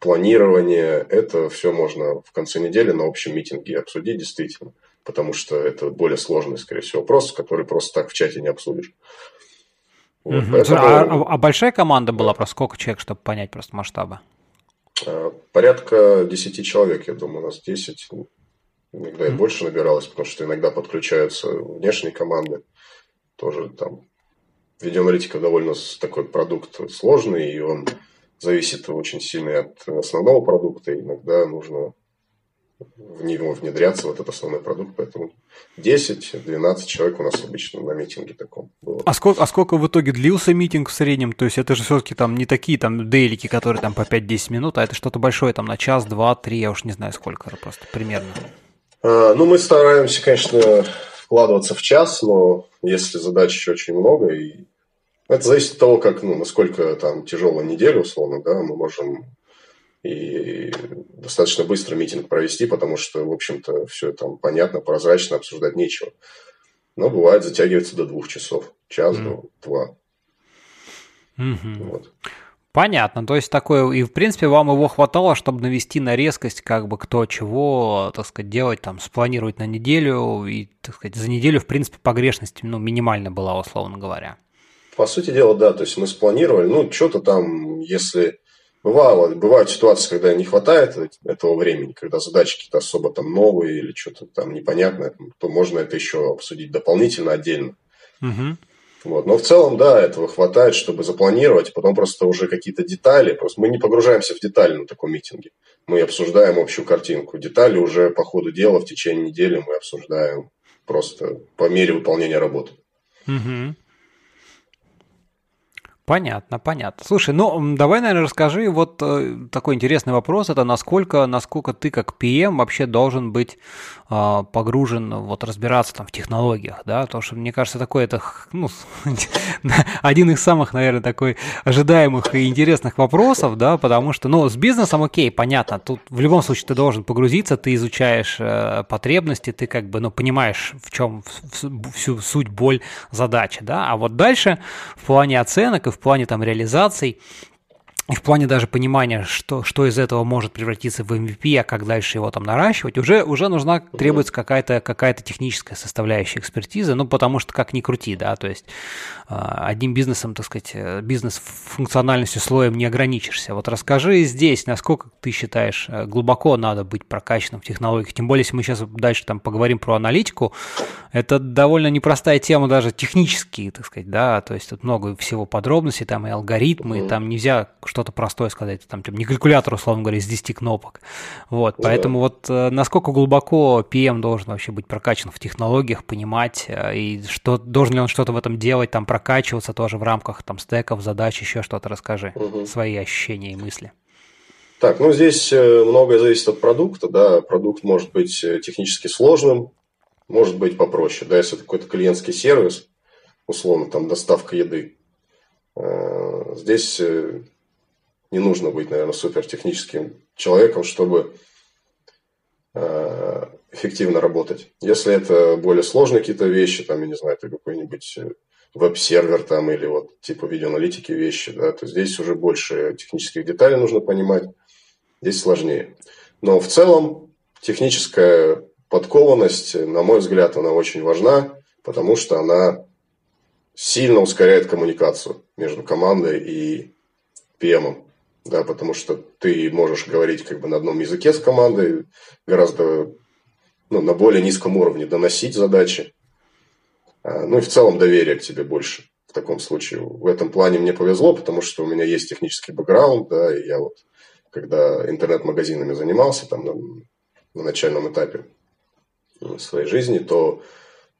планирование, это все можно в конце недели на общем митинге обсудить действительно, потому что это более сложный, скорее всего, вопрос, который просто так в чате не обсудишь. Вот, угу. поэтому... а, а, а большая команда была, про сколько человек, чтобы понять просто масштабы? Э, порядка 10 человек, я думаю, у нас 10. Иногда и больше набиралось, потому что иногда подключаются внешние команды. Тоже там видеоаналитика довольно такой продукт сложный, и он зависит очень сильно от основного продукта. Иногда нужно в него внедряться, вот этот основной продукт. Поэтому 10-12 человек у нас обычно на митинге таком было. А сколько, а сколько в итоге длился митинг в среднем? То есть это же все-таки там не такие там дейлики, которые там по 5-10 минут, а это что-то большое там на час, два, три, я уж не знаю сколько, просто примерно. А, ну, мы стараемся, конечно, вкладываться в час, но если задач еще очень много, и это зависит от того, как, ну, насколько там тяжелая неделя, условно, да, мы можем и достаточно быстро митинг провести, потому что, в общем-то, все там понятно, прозрачно, обсуждать нечего. Но бывает затягивается до двух часов, час, mm. два. Mm-hmm. Вот. Понятно, то есть такое, и в принципе вам его хватало, чтобы навести на резкость, как бы кто чего, так сказать, делать, там, спланировать на неделю, и, так сказать, за неделю, в принципе, погрешность, ну, минимально была, условно говоря. По сути дела, да, то есть мы спланировали, ну, что-то там, если Бывало, бывают ситуации, когда не хватает этого времени, когда задачи какие-то особо там новые или что-то там непонятное, то можно это еще обсудить дополнительно, отдельно. Угу. Вот. Но в целом, да, этого хватает, чтобы запланировать, потом просто уже какие-то детали. Просто мы не погружаемся в детали на таком митинге. Мы обсуждаем общую картинку. Детали уже по ходу дела в течение недели мы обсуждаем просто по мере выполнения работы. Угу. Понятно, понятно. Слушай, ну давай, наверное, расскажи вот э, такой интересный вопрос. Это насколько, насколько ты как PM вообще должен быть э, погружен, вот разбираться там в технологиях, да? Потому что мне кажется, такой это, ну, один из самых, наверное, такой ожидаемых и интересных вопросов, да, потому что, ну, с бизнесом, окей, понятно, тут в любом случае ты должен погрузиться, ты изучаешь э, потребности, ты как бы, ну, понимаешь, в чем всю суть, боль задачи, да? А вот дальше в плане оценок и в в плане там реализаций, и в плане даже понимания, что, что из этого может превратиться в MVP, а как дальше его там наращивать, уже, уже нужна, требуется какая-то какая техническая составляющая экспертизы, ну, потому что как ни крути, да, то есть а, одним бизнесом, так сказать, э, бизнес-функциональностью слоем не ограничишься. Вот расскажи здесь, насколько ты считаешь, э, глубоко надо быть прокачанным в технологиях, тем более, если мы сейчас дальше там поговорим про аналитику, это довольно непростая тема даже технически, так сказать, да, то есть тут много всего подробностей, там и алгоритмы, там нельзя что-то простое сказать, там типа, не калькулятор, условно говоря, из 10 кнопок. Вот, да. поэтому вот э, насколько глубоко PM должен вообще быть прокачан в технологиях, понимать, э, и что, должен ли он что-то в этом делать, там прокачиваться тоже в рамках там стеков, задач, еще что-то расскажи, угу. свои ощущения и мысли. Так, ну здесь э, многое зависит от продукта, да, продукт может быть технически сложным, может быть попроще, да, если это какой-то клиентский сервис, условно, там доставка еды, здесь не нужно быть, наверное, супертехническим человеком, чтобы э, эффективно работать. Если это более сложные какие-то вещи, там, я не знаю, это какой-нибудь э, веб-сервер там или вот типа видеоаналитики вещи, да, то здесь уже больше технических деталей нужно понимать, здесь сложнее. Но в целом техническая подкованность, на мой взгляд, она очень важна, потому что она сильно ускоряет коммуникацию между командой и PM да, потому что ты можешь говорить как бы на одном языке с командой, гораздо ну, на более низком уровне доносить задачи. А, ну и в целом доверие к тебе больше в таком случае. В этом плане мне повезло, потому что у меня есть технический бэкграунд, да, и я вот, когда интернет-магазинами занимался там на, на начальном этапе своей жизни, то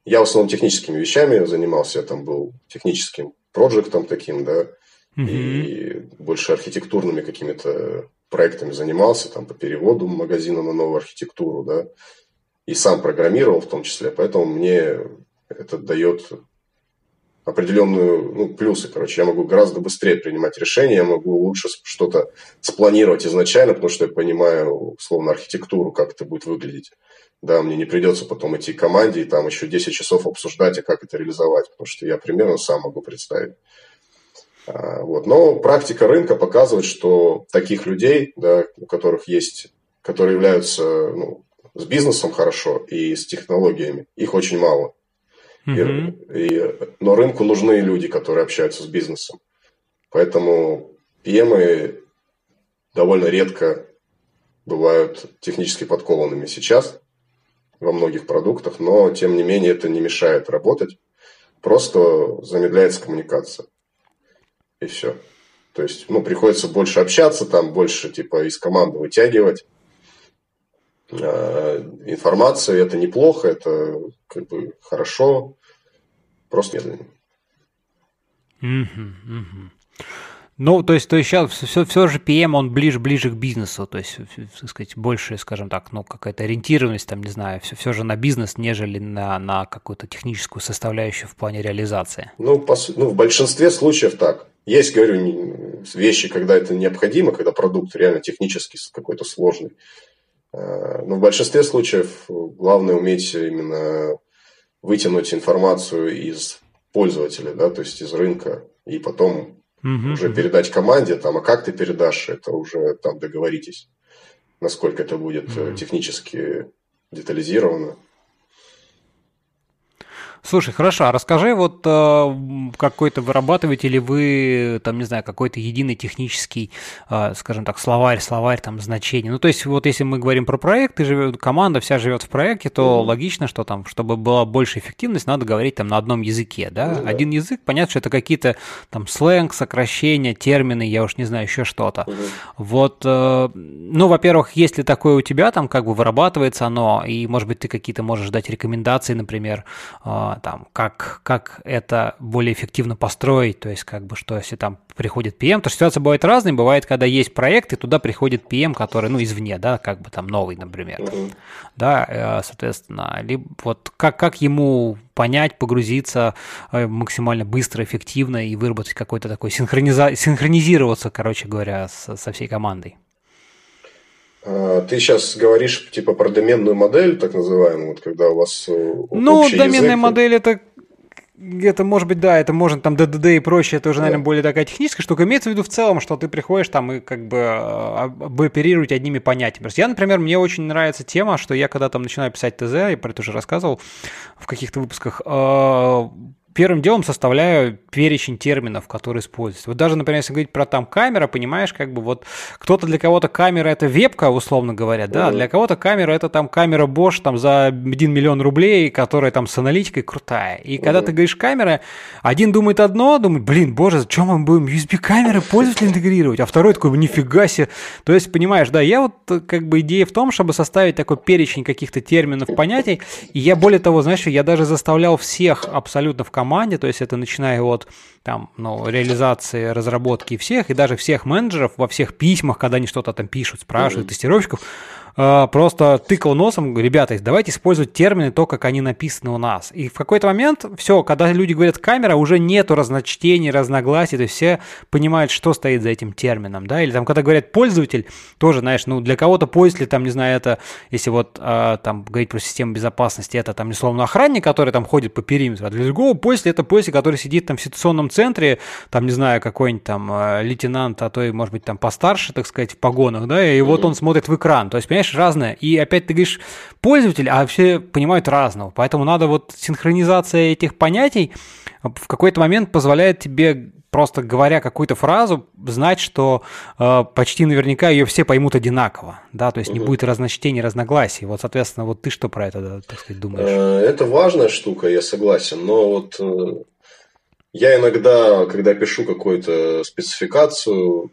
я в основном техническими вещами занимался, я там был техническим проектом таким, да, и больше архитектурными какими-то проектами занимался, там, по переводу магазина на новую архитектуру, да, и сам программировал в том числе, поэтому мне это дает определенную, ну, плюсы, короче, я могу гораздо быстрее принимать решения, я могу лучше что-то спланировать изначально, потому что я понимаю, условно, архитектуру, как это будет выглядеть. Да, мне не придется потом идти к команде и там еще 10 часов обсуждать, а как это реализовать, потому что я примерно сам могу представить. А, вот. Но практика рынка показывает, что таких людей, да, у которых есть, которые являются ну, с бизнесом хорошо и с технологиями, их очень мало. Mm-hmm. И, и, но рынку нужны люди, которые общаются с бизнесом. Поэтому PM довольно редко бывают технически подкованными сейчас во многих продуктах, но тем не менее это не мешает работать, просто замедляется коммуникация и все. То есть, ну, приходится больше общаться, там больше, типа, из команды вытягивать э, информацию. Это неплохо, это как бы хорошо, просто медленно. Mm-hmm, mm-hmm. Ну, то есть, то есть сейчас все, все же PM, он ближе, ближе к бизнесу, то есть, так сказать, больше, скажем так, ну, какая-то ориентированность, там, не знаю, все, все же на бизнес, нежели на, на какую-то техническую составляющую в плане реализации. Ну, по, ну, в большинстве случаев так. Есть, говорю, вещи, когда это необходимо, когда продукт реально технически какой-то сложный. А, но в большинстве случаев главное уметь именно вытянуть информацию из пользователя, да, то есть из рынка, и потом угу. уже передать команде, там, а как ты передашь, это уже там договоритесь, насколько это будет угу. технически детализировано. Слушай, хорошо, а расскажи, вот э, какой-то вырабатываете ли вы, там, не знаю, какой-то единый технический, э, скажем так, словарь, словарь там значений. Ну, то есть, вот если мы говорим про проект, и живет, команда вся живет в проекте, то mm-hmm. логично, что там, чтобы была больше эффективность, надо говорить там на одном языке, да? Mm-hmm. Один язык, понятно, что это какие-то там сленг, сокращения, термины, я уж не знаю, еще что-то. Mm-hmm. Вот, э, ну, во-первых, если такое у тебя там как бы вырабатывается оно, и, может быть, ты какие-то можешь дать рекомендации, например, э, там, как, как это более эффективно построить, то есть как бы что если там приходит PM, то ситуация бывает разная, бывает, когда есть проект, и туда приходит PM, который, ну, извне, да, как бы там новый, например, mm-hmm. да, э, соответственно, либо вот как, как ему понять, погрузиться э, максимально быстро, эффективно и выработать какой-то такой синхрониза... синхронизироваться, короче говоря, со, со всей командой. А, ты сейчас говоришь типа про доменную модель, так называемую, вот когда у вас э, Ну, доменная язык... модель это это может быть, да, это можно там DDD и прочее, это уже, наверное, более такая техническая штука. Имеется в виду в целом, что ты приходишь там и как бы а, оперировать одними понятиями. Я, например, мне очень нравится тема, что я когда там начинаю писать ТЗ, я про это уже рассказывал в каких-то выпусках, а, первым делом составляю перечень терминов, которые используются. Вот даже, например, если говорить про там камера, понимаешь, как бы вот кто-то для кого-то камера это вебка, условно говоря, да, для кого-то камера это там камера Bosch там за 1 миллион рублей, которая там с аналитикой крутая. И когда ты говоришь камера, один думает одно, думает, блин, боже, зачем мы будем USB-камеры пользователя интегрировать, а второй такой, нифига себе. То есть, понимаешь, да, я вот как бы идея в том, чтобы составить такой перечень каких-то терминов, понятий, и я более того, знаешь, я даже заставлял всех абсолютно в команде, то есть это начиная от там, ну, реализации, разработки всех, и даже всех менеджеров во всех письмах, когда они что-то там пишут, спрашивают, mm-hmm. тестировщиков, просто тыкал носом, ребята, давайте использовать термины то, как они написаны у нас. И в какой-то момент, все, когда люди говорят камера, уже нету разночтений, разногласий, то есть все понимают, что стоит за этим термином, да, или там, когда говорят пользователь, тоже, знаешь, ну, для кого-то пользователь, там, не знаю, это, если вот а, там говорить про систему безопасности, это там, условно, охранник, который там ходит по периметру, а для другого пользователя это пользователь, который сидит там в ситуационном центре, там, не знаю, какой-нибудь там а, лейтенант, а то и, может быть, там постарше, так сказать, в погонах, да, и вот он смотрит в экран, то есть, понимаешь, разное. И опять ты говоришь пользователь, а все понимают разного. Поэтому надо вот синхронизация этих понятий в какой-то момент позволяет тебе просто говоря какую-то фразу, знать, что э, почти наверняка ее все поймут одинаково, да, то есть угу. не будет разночтений, разногласий. Вот, соответственно, вот ты что про это, да, так сказать, думаешь? Э, это важная штука, я согласен, но вот э, я иногда, когда пишу какую-то спецификацию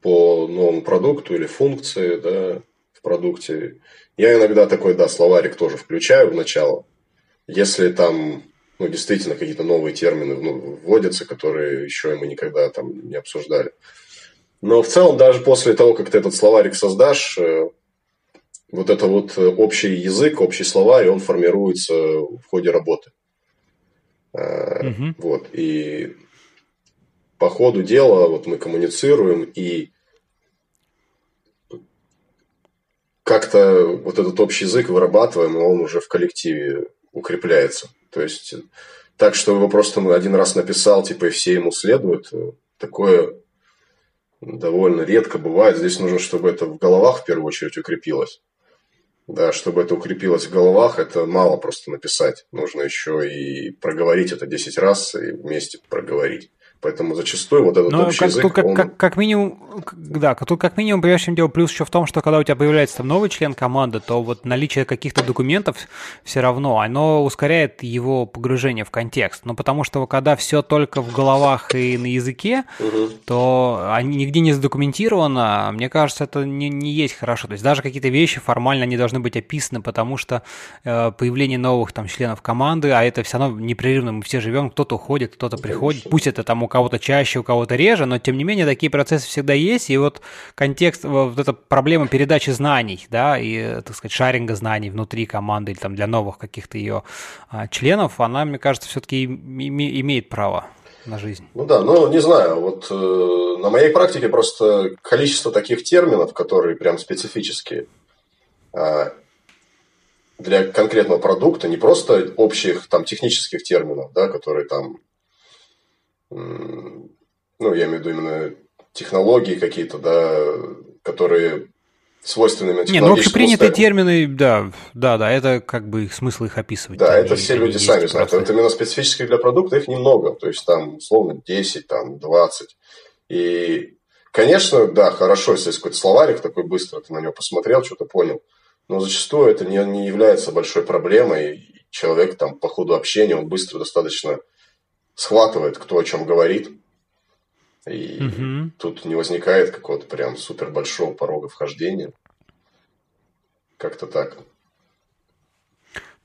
по новому продукту или функции, да, продукте. Я иногда такой, да, словарик тоже включаю в начало. Если там ну, действительно какие-то новые термины ну, вводятся, которые еще мы никогда там не обсуждали. Но в целом, даже после того, как ты этот словарик создашь, э, вот это вот общий язык, общий словарь, он формируется в ходе работы. Угу. Вот. И по ходу дела вот мы коммуницируем, и как-то вот этот общий язык вырабатываем, и он уже в коллективе укрепляется. То есть так, что его просто один раз написал, типа, и все ему следуют, такое довольно редко бывает. Здесь нужно, чтобы это в головах в первую очередь укрепилось. Да, чтобы это укрепилось в головах, это мало просто написать. Нужно еще и проговорить это 10 раз и вместе проговорить. Поэтому зачастую вот этот Но общий как, язык, как, он... как, как минимум, да, тут как минимум, чем дело плюс еще в том, что когда у тебя появляется там новый член команды, то вот наличие каких-то документов все равно, оно ускоряет его погружение в контекст. Но потому что когда все только в головах и на языке, угу. то они нигде не задокументировано, мне кажется, это не, не есть хорошо. То есть даже какие-то вещи формально не должны быть описаны, потому что э, появление новых там членов команды, а это все равно непрерывно, мы все живем, кто-то уходит, кто-то приходит, пусть это там у кого-то чаще, у кого-то реже, но тем не менее такие процессы всегда есть, и вот контекст, вот эта проблема передачи знаний, да, и, так сказать, шаринга знаний внутри команды или там для новых каких-то ее а, членов, она, мне кажется, все-таки имеет право на жизнь. Ну да, ну не знаю, вот э, на моей практике просто количество таких терминов, которые прям специфические э, для конкретного продукта, не просто общих там технических терминов, да, которые там ну, я имею в виду именно технологии какие-то, да, которые свойственны именно Не, ну общепринятые термины, да, да, да, это как бы смысл их описывать. Да, это все люди сами знают. Это именно специфических для продукта их немного, то есть там условно 10, там 20. И, конечно, да, хорошо, если есть какой-то словарик такой быстро, ты на него посмотрел, что-то понял. Но зачастую это не, не является большой проблемой. Человек там по ходу общения, он быстро достаточно схватывает, кто о чем говорит. И угу. тут не возникает какого-то прям супер большого порога вхождения. Как-то так.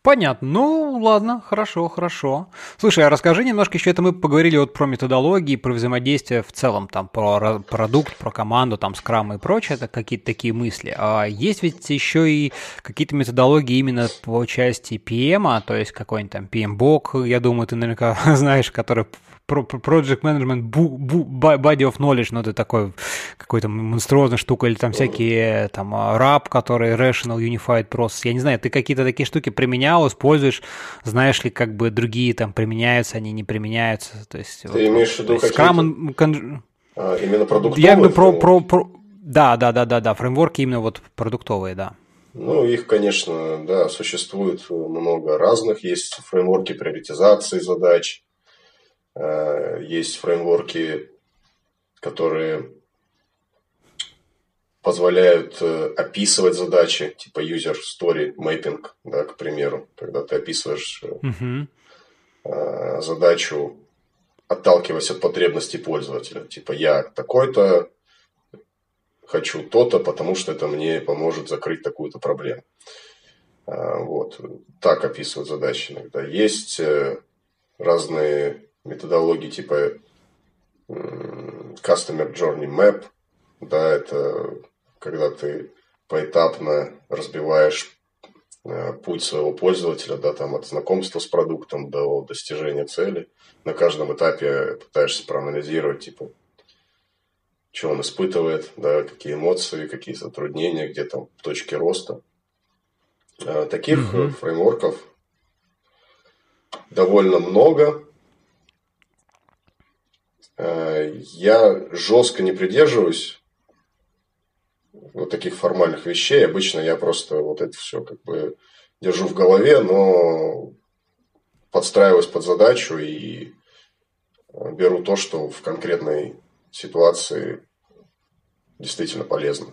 Понятно. Ну, ладно, хорошо, хорошо. Слушай, а расскажи немножко еще, это мы поговорили вот про методологии, про взаимодействие в целом, там, про продукт, про команду, там, скрам и прочее, это какие-то такие мысли. А есть ведь еще и какие-то методологии именно по части PM, -а, то есть какой-нибудь там PM-бок, я думаю, ты наверняка знаешь, который Project Management Body of Knowledge, ну, это такой какой-то монструозная штука, или там всякие там RAP, который Rational Unified Process, я не знаю, ты какие-то такие штуки применял, используешь, знаешь ли, как бы другие там применяются, они не применяются, то есть... Ты вот, имеешь в виду какие-то... Scrum, а, именно продуктовые? Я именно про, про, про... Да, да, да, да, да, фреймворки именно вот продуктовые, да. Ну, их, конечно, да, существует много разных. Есть фреймворки приоритизации задач, есть фреймворки, которые позволяют э, описывать задачи, типа user story mapping, да, к примеру, когда ты описываешь uh-huh. задачу, отталкиваясь от потребностей пользователя. Типа я такой-то, хочу то-то, потому что это мне поможет закрыть такую-то проблему. Вот. Так описывают задачи иногда. Есть разные методологии типа Customer Journey Map, да, это когда ты поэтапно разбиваешь э, путь своего пользователя, да, там от знакомства с продуктом до достижения цели. На каждом этапе пытаешься проанализировать, типа, что он испытывает, да, какие эмоции, какие затруднения, где там точки роста. Э, таких mm-hmm. фреймворков довольно много. Я жестко не придерживаюсь вот таких формальных вещей. Обычно я просто вот это все как бы держу в голове, но подстраиваюсь под задачу и э, беру то, что в конкретной ситуации действительно полезно.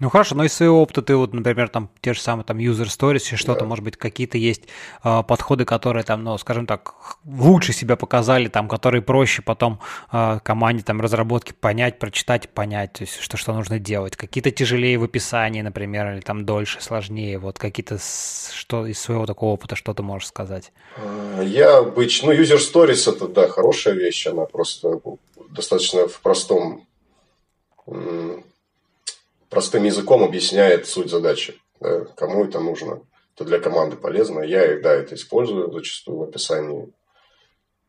Ну хорошо, но из своего опыта ты вот, например, там те же самые там user stories или что-то, да. может быть, какие-то есть э, подходы, которые там, ну, скажем так, лучше себя показали, там, которые проще потом э, команде там разработки понять, прочитать, понять, то есть что, что нужно делать. Какие-то тяжелее в описании, например, или там дольше, сложнее. Вот какие-то, что из своего такого опыта, что ты можешь сказать? А, я обычно, ну, user stories это, да, хорошая вещь, она просто достаточно в простом простым языком объясняет суть задачи. Да, кому это нужно. Это для команды полезно. Я, да, это использую зачастую в описании,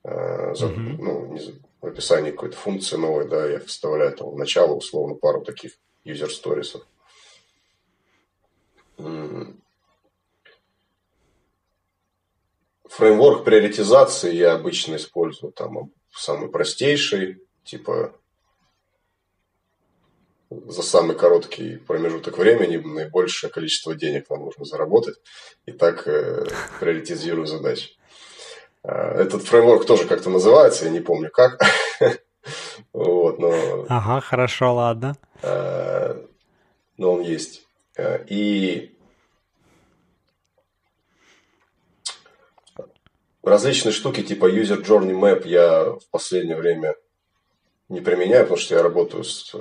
э, за, mm-hmm. ну, не, в описании какой-то функции новой, да, я вставляю там в начало условно пару таких user stories. Фреймворк приоритизации я обычно использую там самый простейший, типа за самый короткий промежуток времени наибольшее количество денег нам нужно заработать. И так э, приоритизирую задачи. Э, этот фреймворк тоже как-то называется, я не помню как. вот, но... Ага, хорошо, ладно. Э, но он есть. Э, и различные штуки типа User Journey Map я в последнее время не применяю, потому что я работаю с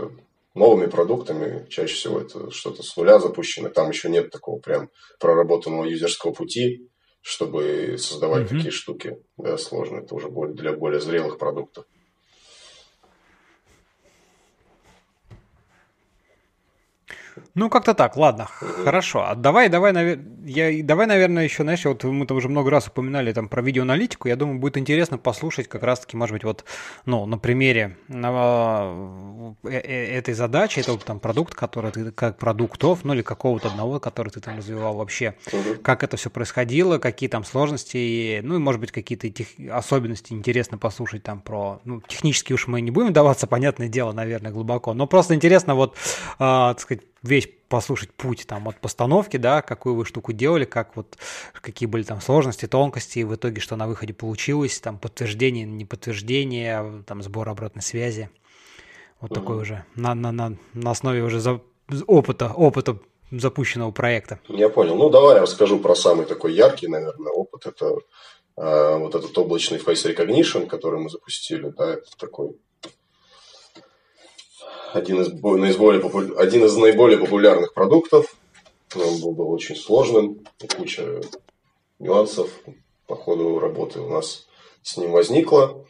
новыми продуктами, чаще всего это что-то с нуля запущено, там еще нет такого прям проработанного юзерского пути, чтобы создавать mm-hmm. такие штуки да, сложные. Это уже для более зрелых продуктов. Ну, как-то так, ладно, хорошо. А давай, давай, я, давай, наверное, еще, знаешь, вот мы там уже много раз упоминали там про видеоаналитику, я думаю, будет интересно послушать как раз-таки, может быть, вот, ну, на примере на, э, э, этой задачи, это вот там продукт, который ты, как продуктов, ну, или какого-то одного, который ты там развивал вообще, как это все происходило, какие там сложности, ну, и, может быть, какие-то тех, особенности интересно послушать там про, ну, технически уж мы не будем даваться, понятное дело, наверное, глубоко, но просто интересно вот, э, так сказать, весь послушать путь там от постановки, да, какую вы штуку делали, как вот, какие были там сложности, тонкости, и в итоге что на выходе получилось, там подтверждение, не подтверждение, там сбор обратной связи. Вот mm-hmm. такой уже, на, на, на, на основе уже за, опыта, опыта запущенного проекта. Я понял. Ну, давай я расскажу про самый такой яркий, наверное, опыт. Это э, вот этот облачный face recognition, который мы запустили, да, это такой один из, наиболее, один из наиболее популярных продуктов Он был, был очень сложным, куча нюансов по ходу работы у нас с ним возникла.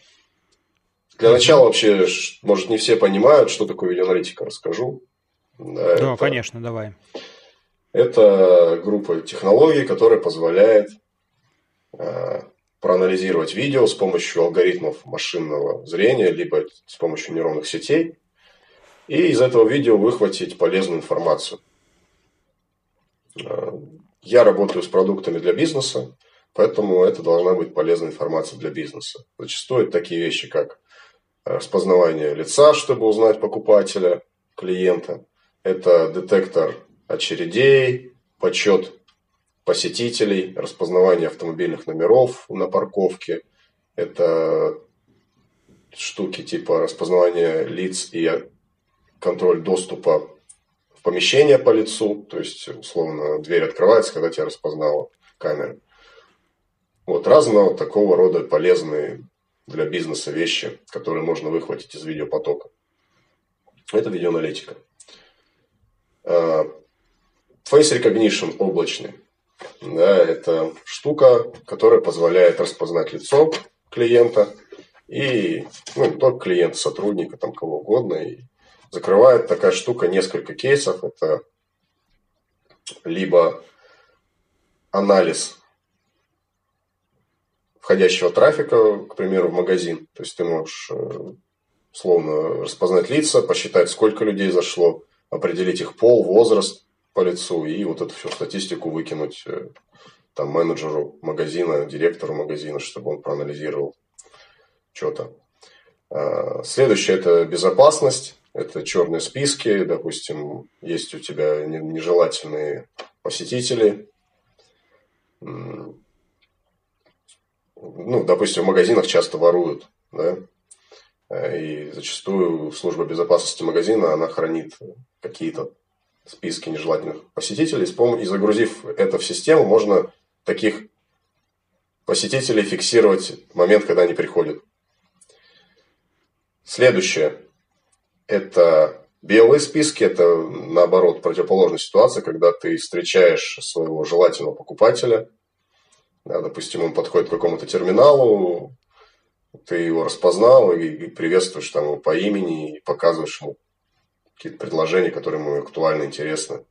Для начала вообще, может, не все понимают, что такое видеоаналитика, расскажу. Да, да это, конечно, давай. Это группа технологий, которая позволяет э, проанализировать видео с помощью алгоритмов машинного зрения, либо с помощью нейронных сетей, и из этого видео выхватить полезную информацию. Э, я работаю с продуктами для бизнеса, поэтому это должна быть полезная информация для бизнеса. Зачастую это такие вещи, как распознавание лица, чтобы узнать покупателя, клиента. Это детектор очередей, подсчет посетителей, распознавание автомобильных номеров на парковке. Это штуки типа распознавания лиц и контроль доступа в помещение по лицу. То есть, условно, дверь открывается, когда тебя распознала камера. Вот разного такого рода полезные для бизнеса вещи, которые можно выхватить из видеопотока. Это видеоаналитика. А, face Recognition облачный. Да, это штука, которая позволяет распознать лицо клиента и ну, не только клиента, сотрудника, там кого угодно. И закрывает такая штука несколько кейсов. Это либо анализ входящего трафика, к примеру, в магазин. То есть ты можешь э, словно распознать лица, посчитать, сколько людей зашло, определить их пол, возраст по лицу и вот эту всю статистику выкинуть э, там менеджеру магазина, директору магазина, чтобы он проанализировал что-то. А, следующее – это безопасность. Это черные списки. Допустим, есть у тебя нежелательные посетители, ну, допустим, в магазинах часто воруют, да, и зачастую служба безопасности магазина, она хранит какие-то списки нежелательных посетителей, и загрузив это в систему, можно таких посетителей фиксировать в момент, когда они приходят. Следующее – это белые списки, это наоборот противоположная ситуация, когда ты встречаешь своего желательного покупателя – да, допустим, он подходит к какому-то терминалу, ты его распознал и приветствуешь там его по имени и показываешь ему какие-то предложения, которые ему актуально интересны.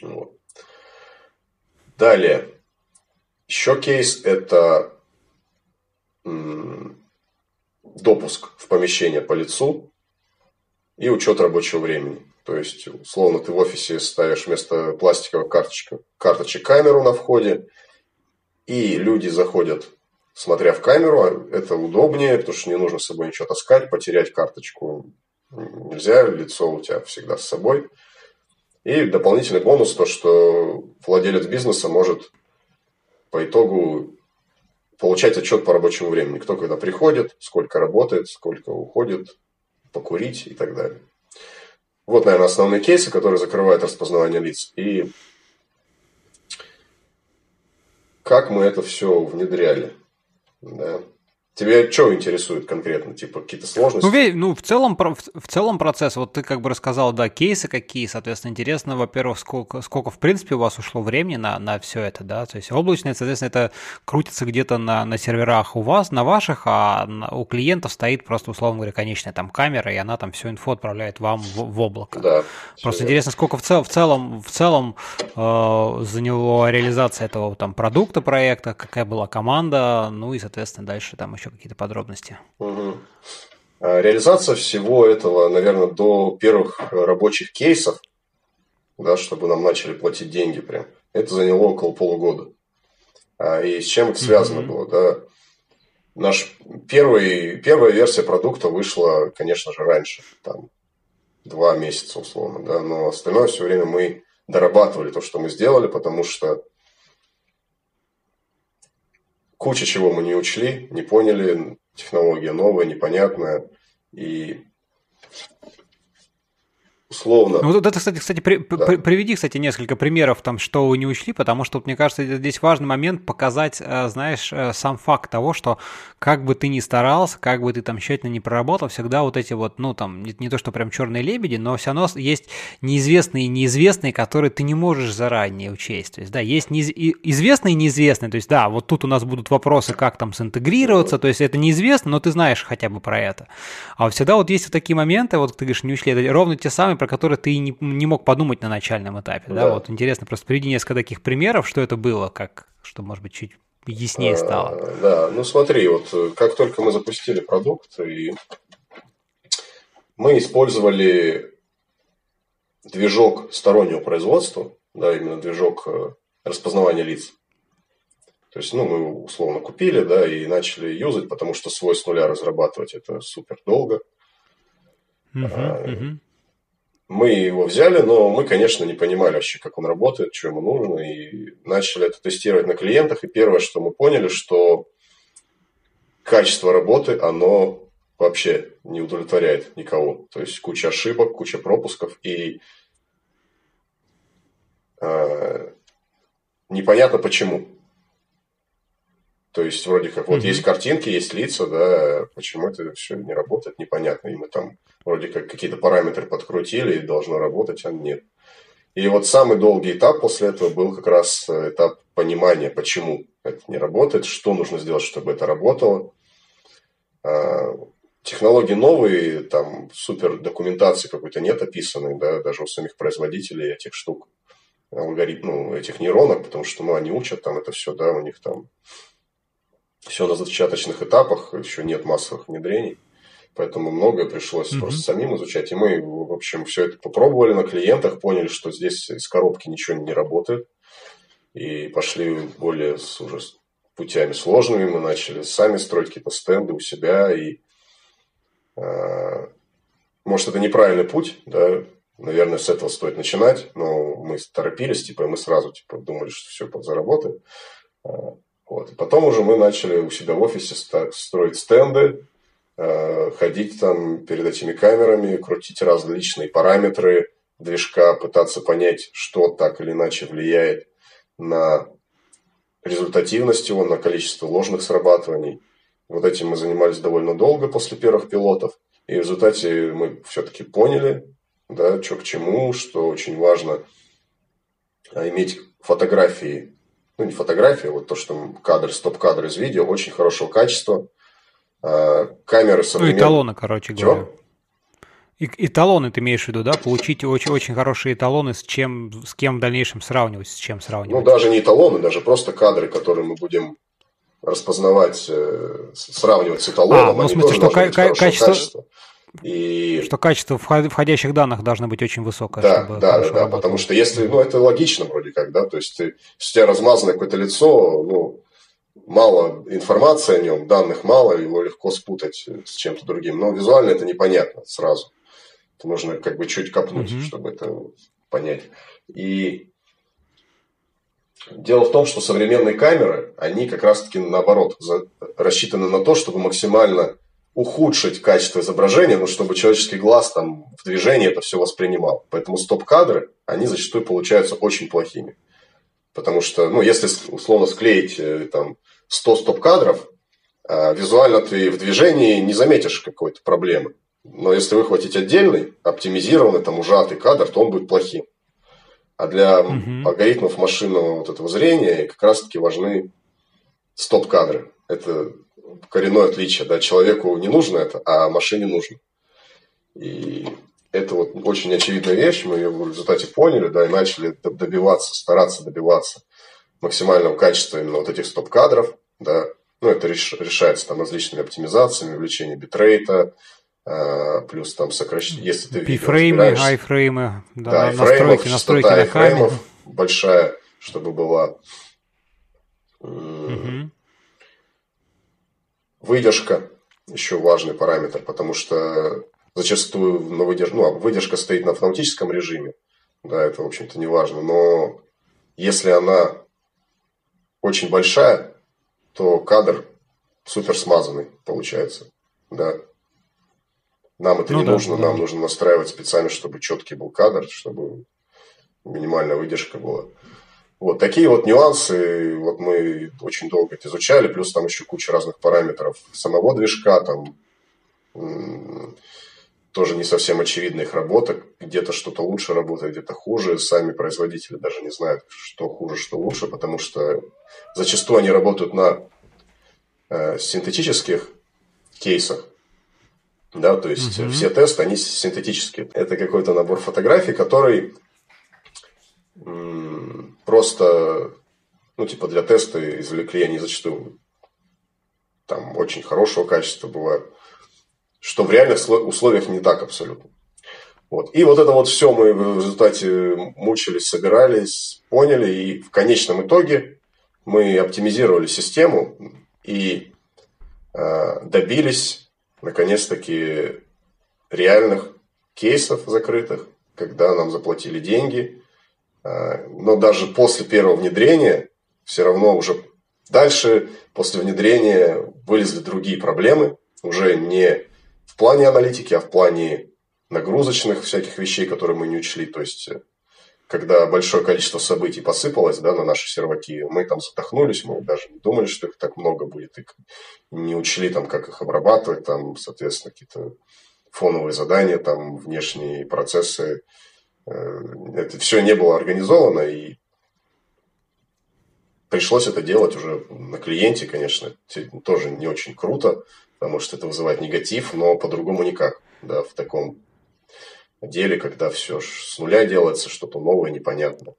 Вот. Далее. Еще кейс – это допуск в помещение по лицу и учет рабочего времени. То есть, условно, ты в офисе ставишь вместо пластиковой карточки, карточек камеру на входе – и люди заходят, смотря в камеру, а это удобнее, потому что не нужно с собой ничего таскать, потерять карточку нельзя, лицо у тебя всегда с собой. И дополнительный бонус то, что владелец бизнеса может по итогу получать отчет по рабочему времени. Кто когда приходит, сколько работает, сколько уходит, покурить и так далее. Вот, наверное, основные кейсы, которые закрывают распознавание лиц. И как мы это все внедряли. Да. Тебя что интересует конкретно? Типа какие-то сложности? Ну, ну в, целом, в целом процесс, вот ты как бы рассказал, да, кейсы какие, соответственно, интересно, во-первых, сколько, сколько в принципе у вас ушло времени на, на все это, да, то есть облачное, соответственно, это крутится где-то на, на серверах у вас, на ваших, а у клиентов стоит просто, условно говоря, конечная там камера, и она там всю инфу отправляет вам в, в облако. Да. Просто интересно, сколько в, цел, в целом, в целом э, заняло реализация этого там продукта, проекта, какая была команда, ну и, соответственно, дальше там еще какие-то подробности. Угу. Реализация всего этого, наверное, до первых рабочих кейсов, да, чтобы нам начали платить деньги прям, это заняло около полугода. А, и с чем это связано mm было, да? Наш первый, первая версия продукта вышла, конечно же, раньше, там, два месяца условно, да, но остальное все время мы дорабатывали то, что мы сделали, потому что куча чего мы не учли, не поняли, технология новая, непонятная. И условно. Ну вот это, кстати, кстати, при, да. при, приведи, кстати, несколько примеров там, что вы не учли, потому что, мне кажется, здесь важный момент показать, э, знаешь, э, сам факт того, что как бы ты ни старался, как бы ты там тщательно не проработал, всегда вот эти вот, ну там, не, не то, что прям черные лебеди, но все равно есть неизвестные и неизвестные, которые ты не можешь заранее учесть. То есть, да, есть неиз... известные и неизвестные, то есть, да, вот тут у нас будут вопросы, как там синтегрироваться, то есть это неизвестно, но ты знаешь хотя бы про это. А всегда вот есть вот такие моменты, вот ты говоришь, не учли, это ровно те самые, про которые ты не, не мог подумать на начальном этапе. Да. да, вот интересно, просто приведи несколько таких примеров, что это было, как, что может быть чуть яснее стало. А, да, ну смотри, вот э, как только мы запустили продукт, и мы использовали движок стороннего производства, да, именно движок э, распознавания лиц. То есть, ну, мы условно купили, да, и начали юзать, потому что свой с нуля разрабатывать это супер долго. Uh-huh, uh-huh. Мы его взяли, но мы, конечно, не понимали вообще, как он работает, что ему нужно, и начали это тестировать на клиентах. И первое, что мы поняли, что качество работы, оно вообще не удовлетворяет никого. То есть куча ошибок, куча пропусков, и э, непонятно почему. То есть, вроде как, вот mm-hmm. есть картинки, есть лица, да, почему это все не работает, непонятно. И мы там вроде как какие-то параметры подкрутили, и должно работать, а нет. И вот самый долгий этап после этого был как раз э, этап понимания, почему это не работает, что нужно сделать, чтобы это работало. А, технологии новые, там супер документации какой-то нет описанной, да, даже у самих производителей этих штук, алгоритм, ну, этих нейронок, потому что, ну, они учат там это все, да, у них там все на зачаточных этапах, еще нет массовых внедрений. Поэтому многое пришлось mm-hmm. просто самим изучать. И мы, в общем, все это попробовали на клиентах, поняли, что здесь из коробки ничего не работает. И пошли более с, уже путями сложными. Мы начали сами строить какие-то стенды у себя. И, э, может, это неправильный путь, да, наверное, с этого стоит начинать, но мы торопились, типа, и мы сразу типа, думали, что все подзаработает. Вот. И потом уже мы начали у себя в офисе строить стенды, э, ходить там перед этими камерами, крутить различные параметры движка, пытаться понять, что так или иначе влияет на результативность его, на количество ложных срабатываний. Вот этим мы занимались довольно долго после первых пилотов. И в результате мы все-таки поняли, да, что к чему, что очень важно а, иметь фотографии ну не фотография, вот то, что кадр, стоп-кадр из видео, очень хорошего качества. А, камеры современные. Ну, эталоны, короче Чего? говоря. И, эталоны ты имеешь в виду, да? Получить очень, очень хорошие эталоны, с, чем, с кем в дальнейшем сравнивать, с чем сравнивать? Ну, даже не эталоны, даже просто кадры, которые мы будем распознавать, э, сравнивать с эталоном. А, ну, в смысле, что ка- качество... качество. И... Что качество входящих данных должно быть очень высокое. Да, чтобы да, да, да, потому что если, ну, это логично вроде как, да, то есть ты, если у тебя размазано какое-то лицо, ну, мало информации о нем, данных мало, его легко спутать с чем-то другим, но визуально это непонятно сразу. Это нужно как бы чуть копнуть, mm-hmm. чтобы это понять. И Дело в том, что современные камеры, они как раз-таки наоборот рассчитаны на то, чтобы максимально ухудшить качество изображения, но чтобы человеческий глаз там в движении это все воспринимал. Поэтому стоп-кадры, они зачастую получаются очень плохими. Потому что, ну, если условно склеить э, там 100 стоп-кадров, а, визуально ты в движении не заметишь какой-то проблемы. Но если выхватить отдельный, оптимизированный, там, ужатый кадр, то он будет плохим. А для угу. алгоритмов машинного вот этого зрения как раз-таки важны стоп-кадры. Это коренное отличие. Да? Человеку не нужно это, а машине нужно. И это вот очень очевидная вещь, мы ее в результате поняли, да, и начали добиваться, стараться добиваться максимального качества именно вот этих стоп-кадров, да, ну, это решается там различными оптимизациями, увеличение битрейта, э, плюс там сокращение, если ты Бифреймы, айфреймы, да, да настройки, настройки на большая, чтобы была. Угу. Выдержка еще важный параметр, потому что зачастую на выдерж... ну, а выдержка стоит на автоматическом режиме. Да, это, в общем-то, не важно. Но если она очень большая, то кадр супер смазанный получается. Да. Нам это ну, не да, нужно, да. нам нужно настраивать специально, чтобы четкий был кадр, чтобы минимальная выдержка была. Вот такие вот нюансы, вот мы очень долго это изучали, плюс там еще куча разных параметров самого движка, там тоже не совсем очевидна их работа, где-то что-то лучше работает, где-то хуже, сами производители даже не знают, что хуже, что лучше, потому что зачастую они работают на э, синтетических кейсах, да, то есть угу. все тесты, они синтетические. Это какой-то набор фотографий, который просто, ну, типа для теста извлекли они зачастую там очень хорошего качества бывают, что в реальных условиях не так абсолютно. Вот. И вот это вот все мы в результате мучились, собирались, поняли, и в конечном итоге мы оптимизировали систему и э, добились, наконец-таки, реальных кейсов закрытых, когда нам заплатили деньги, но даже после первого внедрения все равно уже дальше, после внедрения, вылезли другие проблемы, уже не в плане аналитики, а в плане нагрузочных всяких вещей, которые мы не учли. То есть, э, когда большое количество событий посыпалось да, на наши серваки, мы там задохнулись, мы даже не думали, что их так много будет, и не учли, там, как их обрабатывать, там, соответственно, какие-то фоновые задания, там, внешние процессы, Э, это все не было организовано, и пришлось это делать уже на клиенте, конечно, тоже не очень круто, потому что это вызывает негатив, но по-другому никак, да, в таком деле, когда все с нуля делается, что-то новое, непонятно.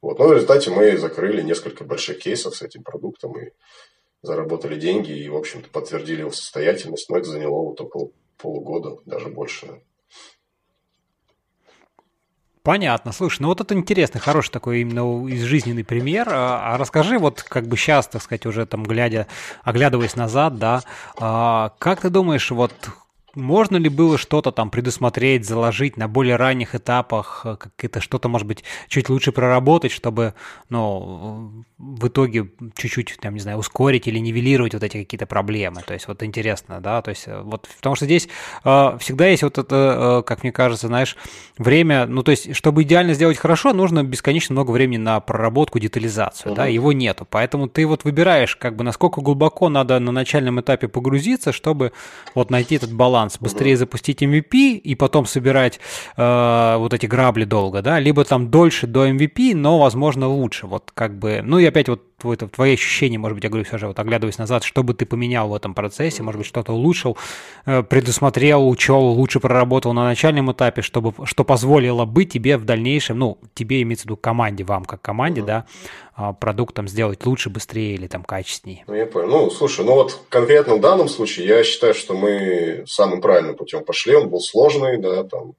Вот. Но в результате мы закрыли несколько больших кейсов с этим продуктом и заработали деньги и, в общем-то, подтвердили его состоятельность, но это заняло вот около полугода, даже больше. Понятно. Слушай, ну вот это интересный, хороший такой именно из жизненный пример. А, а расскажи, вот как бы сейчас, так сказать, уже там глядя, оглядываясь назад, да, а, как ты думаешь, вот можно ли было что-то там предусмотреть, заложить на более ранних этапах, э, как-то что-то, может быть, чуть лучше проработать, чтобы, ну, в итоге чуть-чуть, там, не знаю, ускорить или нивелировать вот эти какие-то проблемы. То есть вот интересно, да, то есть э, вот, потому что здесь э, всегда есть вот это, э, как мне кажется, знаешь, время, ну, то есть, чтобы идеально сделать хорошо, нужно бесконечно много времени на проработку, детализацию, uh-huh. да, его нету. Поэтому ты вот выбираешь, как бы, насколько глубоко надо на начальном этапе погрузиться, чтобы вот найти этот баланс баланс, быстрее угу. запустить MVP и потом собирать э, вот эти грабли долго, да, либо там дольше до MVP, но, возможно, лучше. Вот как бы, ну и опять вот твой, твои ощущения, может быть, я говорю все же, вот оглядываясь назад, что бы ты поменял в этом процессе, может быть, что-то улучшил, э, предусмотрел, учел, лучше проработал на начальном этапе, чтобы, что позволило бы тебе в дальнейшем, ну, тебе имеется в виду команде, вам как команде, mm-hmm. да, а, продуктом сделать лучше, быстрее или там качественнее. Ну, я понял. Ну, слушай, ну вот конкретно в данном случае я считаю, что мы самым правильным путем пошли. Он был сложный, да, там,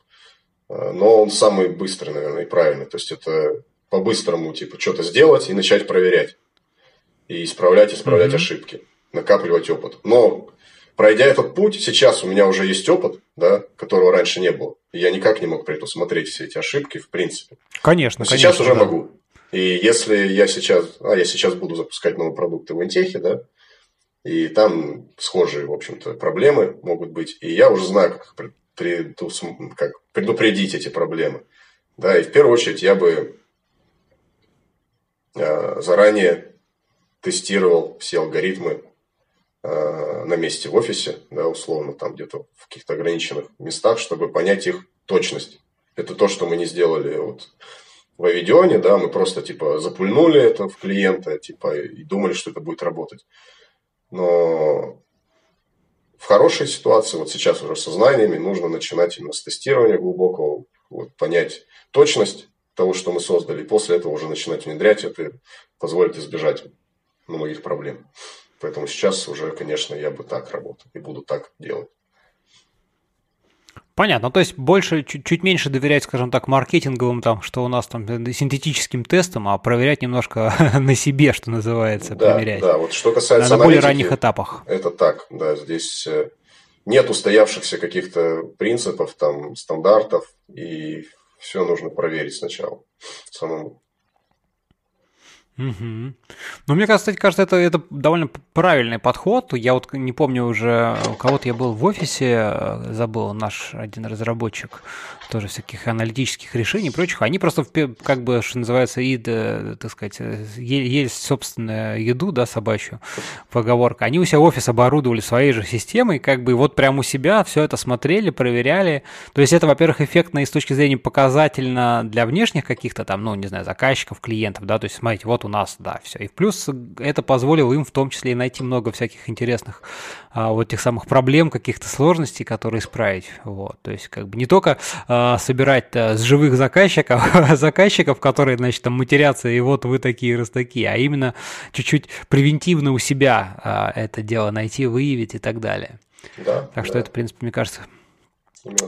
э, но он самый быстрый, наверное, и правильный. То есть это по-быстрому, типа, что-то сделать и начать проверять и исправлять, исправлять mm-hmm. ошибки, накапливать опыт. Но пройдя этот путь, сейчас у меня уже есть опыт, да, которого раньше не было. И я никак не мог предусмотреть все эти ошибки, в принципе. Конечно, Но конечно. Сейчас уже да. могу. И если я сейчас, а я сейчас буду запускать новые продукты в Интехе, да, и там схожие, в общем-то, проблемы могут быть, и я уже знаю, как, предус... как предупредить эти проблемы. Да, и в первую очередь я бы э, заранее тестировал все алгоритмы э, на месте в офисе, да, условно, там где-то в каких-то ограниченных местах, чтобы понять их точность. Это то, что мы не сделали вот в Авидионе, да, мы просто типа запульнули это в клиента, типа, и думали, что это будет работать. Но в хорошей ситуации, вот сейчас уже со знаниями, нужно начинать именно с тестирования глубокого, вот, понять точность того, что мы создали, и после этого уже начинать внедрять это позволит избежать многих проблем. Поэтому сейчас уже, конечно, я бы так работал и буду так делать. Понятно, то есть больше, чуть, чуть меньше доверять, скажем так, маркетинговым, там, что у нас там э, синтетическим тестам, а проверять немножко на себе, что называется, да, проверять. Да, вот что касается на более ранних этапах. Это так, да, здесь э, нет устоявшихся каких-то принципов, там, стандартов, и все нужно проверить сначала самому. Угу. Ну, мне кстати, кажется, это, это довольно правильный подход. Я вот не помню уже, у кого-то я был в офисе, э, забыл, наш один разработчик тоже всяких аналитических решений и прочих. Они просто, как бы, что называется, и, так сказать, есть собственную еду, да, собачью, поговорка. Они у себя офис оборудовали своей же системой, как бы, вот прямо у себя все это смотрели, проверяли. То есть это, во-первых, эффектно и с точки зрения показательно для внешних каких-то там, ну, не знаю, заказчиков, клиентов, да, то есть, смотрите, вот у нас, да, все. И плюс это позволило им в том числе и найти много всяких интересных а, вот тех самых проблем, каких-то сложностей, которые исправить. Вот. То есть как бы не только а, собирать а, с живых заказчиков, заказчиков, которые, значит, там матерятся, и вот вы такие, раз такие, а именно чуть-чуть превентивно у себя а, это дело найти, выявить и так далее. Да, так да. что это, в принципе, мне кажется,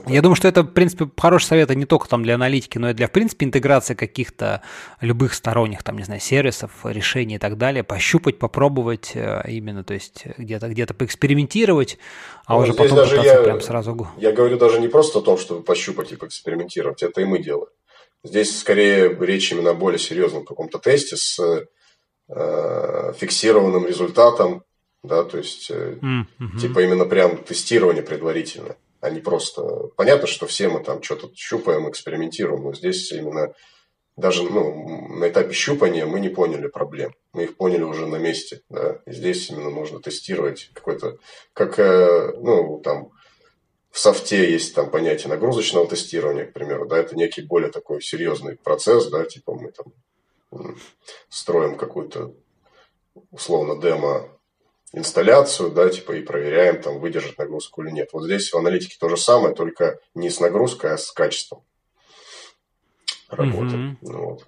я думаю, что это, в принципе, хороший совет не только там для аналитики, но и для, в принципе, интеграции каких-то любых сторонних, там, не знаю, сервисов, решений и так далее, пощупать, попробовать э, именно, то есть где-то где-то поэкспериментировать, а ну, уже потом даже я, прям сразу... Я говорю даже не просто о том, чтобы пощупать и поэкспериментировать, это и мы делаем. Здесь скорее речь именно о более серьезном каком-то тесте с э, фиксированным результатом, да, то есть э, mm-hmm. типа именно прям тестирование предварительное а не просто... Понятно, что все мы там что-то щупаем, экспериментируем, но здесь именно даже ну, на этапе щупания мы не поняли проблем. Мы их поняли уже на месте. Да? И здесь именно можно тестировать какой-то... Как, э, ну, там, в софте есть там понятие нагрузочного тестирования, к примеру, да, это некий более такой серьезный процесс, да, типа мы там строим какую-то условно демо инсталляцию, да, типа и проверяем, там, выдержит нагрузку или нет. Вот здесь в аналитике то же самое, только не с нагрузкой, а с качеством работы. Mm-hmm. Ну, вот.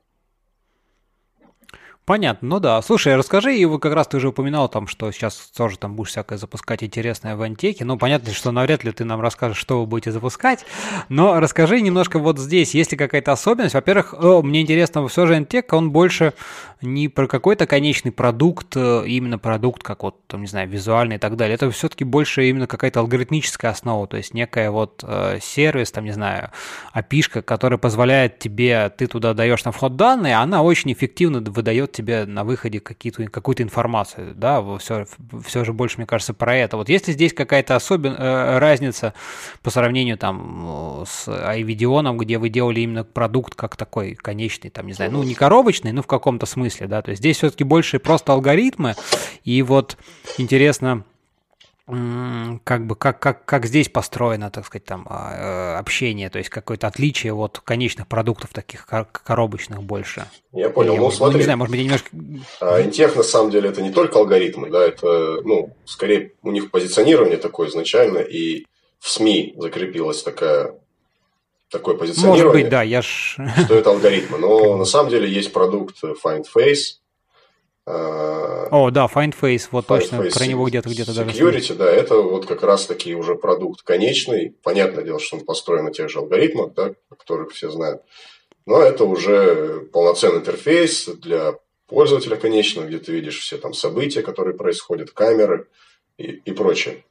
Понятно, ну да. Слушай, расскажи, и вот как раз ты уже упоминал там, что сейчас тоже там будешь всякое запускать интересное в антеке. Ну, понятно, что навряд ли ты нам расскажешь, что вы будете запускать, но расскажи немножко вот здесь, есть ли какая-то особенность? Во-первых, мне интересно, все же антек, он больше не про какой-то конечный продукт, э, именно продукт, как вот, там, не знаю, визуальный и так далее. Это все-таки больше именно какая-то алгоритмическая основа, то есть некая вот э, сервис, там, не знаю, опишка, которая позволяет тебе, ты туда даешь на вход данные, она очень эффективно выдает тебе на выходе какие-то, какую-то информацию, да, все, все же больше, мне кажется, про это. Вот есть ли здесь какая-то особенная э, разница по сравнению там с iVideon, где вы делали именно продукт как такой конечный, там, не знаю, ну, не коробочный, но в каком-то смысле, да, то есть здесь все-таки больше просто алгоритмы, и вот интересно, как бы как, как, как здесь построено, так сказать, там а, э, общение, то есть какое-то отличие от конечных продуктов таких коробочных больше. Я понял, ну смотри. Не знаю, может быть, я немножко... А, Интех на самом деле это не только алгоритмы, да, это, ну, скорее у них позиционирование такое изначально, и в СМИ закрепилась такая такое позиционирование. Может быть, да, я ж... Что это алгоритмы. Но на самом деле есть продукт FindFace, Э, О, да, FindFace, вот Find точно, Face про него где-то где-то даже. Security, да, это вот как раз таки уже продукт конечный. Понятное дело, что он построен на тех же алгоритмах, да, которых все знают. Но это уже полноценный интерфейс для пользователя конечного, где ты видишь все там события, которые происходят, камеры и, и прочее.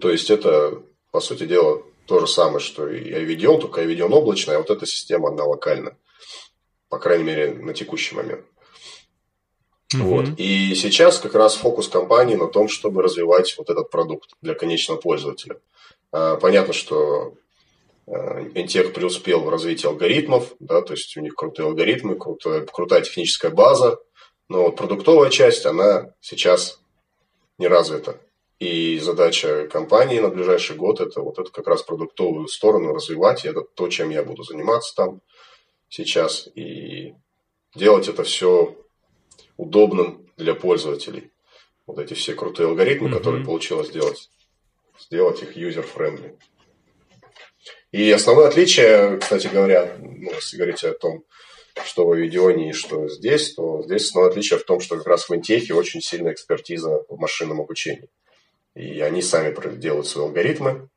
То есть это, по сути дела, то же самое, что и iVideon, только iVideon облачная, а вот эта система, она локальна. По крайней мере, на текущий момент. Mm-hmm. Вот. И сейчас как раз фокус компании на том, чтобы развивать вот этот продукт для конечного пользователя. А, понятно, что Intech преуспел в развитии алгоритмов, да, то есть у них крутые алгоритмы, крутая, крутая техническая база, но вот продуктовая часть, она сейчас не развита. И задача компании на ближайший год это вот это как раз продуктовую сторону развивать, и это то, чем я буду заниматься там сейчас, и делать это все удобным для пользователей. Вот эти все крутые алгоритмы, mm-hmm. которые получилось сделать, сделать их user-friendly. И основное отличие, кстати говоря, ну, если говорить о том, что в Авидионе и что здесь, то здесь основное отличие в том, что как раз в Интехе очень сильная экспертиза в машинном обучении. И они сами делают свои алгоритмы.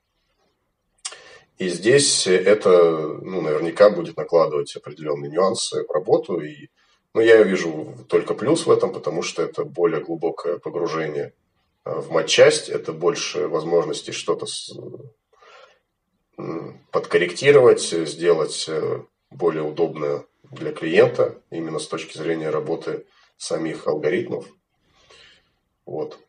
И здесь это ну, наверняка будет накладывать определенные нюансы в работу. И но я вижу только плюс в этом, потому что это более глубокое погружение э, в матчасть, это больше возможностей что-то подкорректировать, сделать э, более удобное для клиента, именно с точки зрения работы самих алгоритмов. Вот.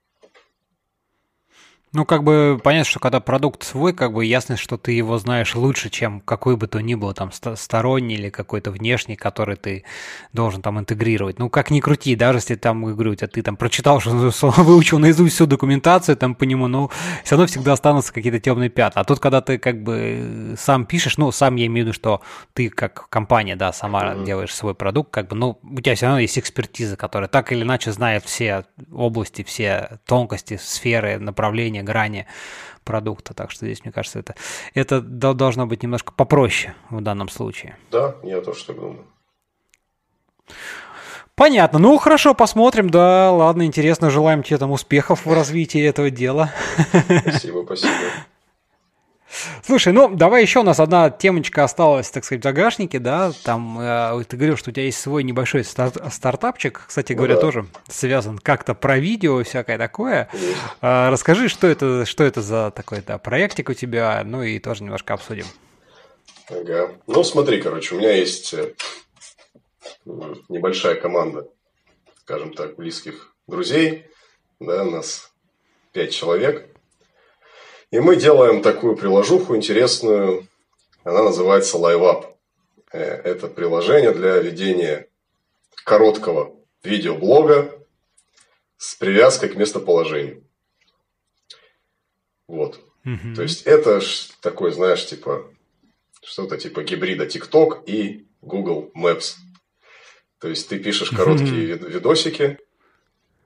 Ну, как бы понятно, что когда продукт свой, как бы ясно, что ты его знаешь лучше, чем какой бы то ни был там сторонний или какой-то внешний, который ты должен там интегрировать. Ну, как ни крути, даже если там, говорю, у тебя ты там прочитал, что выучил наизусть всю документацию там по нему, ну, все равно всегда останутся какие-то темные пятна. А тут, когда ты как бы сам пишешь, ну, сам я имею в виду, что ты как компания, да, сама mm-hmm. делаешь свой продукт, как бы, ну, у тебя все равно есть экспертиза, которая так или иначе знает все области, все тонкости, сферы, направления, грани продукта. Так что здесь, мне кажется, это, это должно быть немножко попроще в данном случае. Да, я тоже так думаю. Понятно. Ну, хорошо, посмотрим. Да, ладно, интересно. Желаем тебе там успехов в развитии этого дела. Спасибо, спасибо. Слушай, ну давай еще у нас одна темочка осталась, так сказать, в загашнике, да, там э, ты говорил, что у тебя есть свой небольшой стар- стартапчик, кстати ну, говоря, да. тоже связан как-то про видео и всякое такое. Э, расскажи, что это, что это за такой да, проектик у тебя, ну и тоже немножко обсудим. Ага. Ну смотри, короче, у меня есть э, небольшая команда, скажем так, близких друзей, да, у нас пять человек – и мы делаем такую приложуху интересную, она называется LiveUp. Э, это приложение для ведения короткого видеоблога с привязкой к местоположению. Вот. Mm-hmm. То есть это такой, знаешь, типа что-то типа гибрида TikTok и Google Maps. То есть ты пишешь короткие видосики,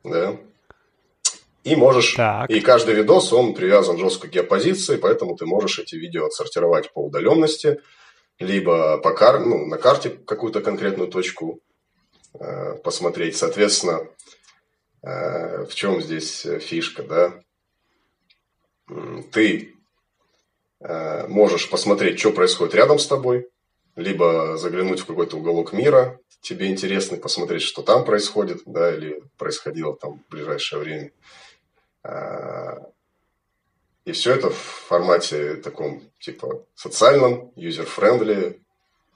да, и можешь, так. и каждый видос, он привязан жестко к геопозиции, поэтому ты можешь эти видео отсортировать по удаленности, либо по кар... ну, на карте какую-то конкретную точку э, посмотреть. Соответственно, э, в чем здесь фишка, да? Ты э, можешь посмотреть, что происходит рядом с тобой, либо заглянуть в какой-то уголок мира, тебе интересно посмотреть, что там происходит, да, или происходило там в ближайшее время. И все это в формате таком, типа, социальном, user-friendly,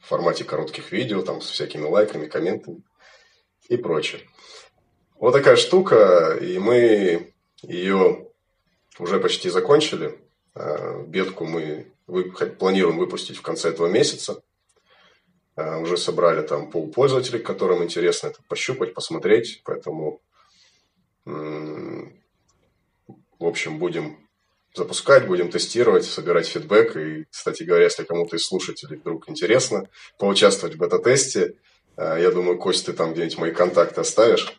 в формате коротких видео, там, с всякими лайками, комментами и прочее. Вот такая штука, и мы ее уже почти закончили. А, бетку мы планируем выпустить в конце этого месяца. А, уже собрали там пол пользователей, которым интересно это пощупать, посмотреть. Поэтому в общем, будем запускать, будем тестировать, собирать фидбэк. И, кстати говоря, если кому-то из слушателей вдруг интересно поучаствовать в бета-тесте, э, я думаю, Кость, ты там где-нибудь мои контакты оставишь.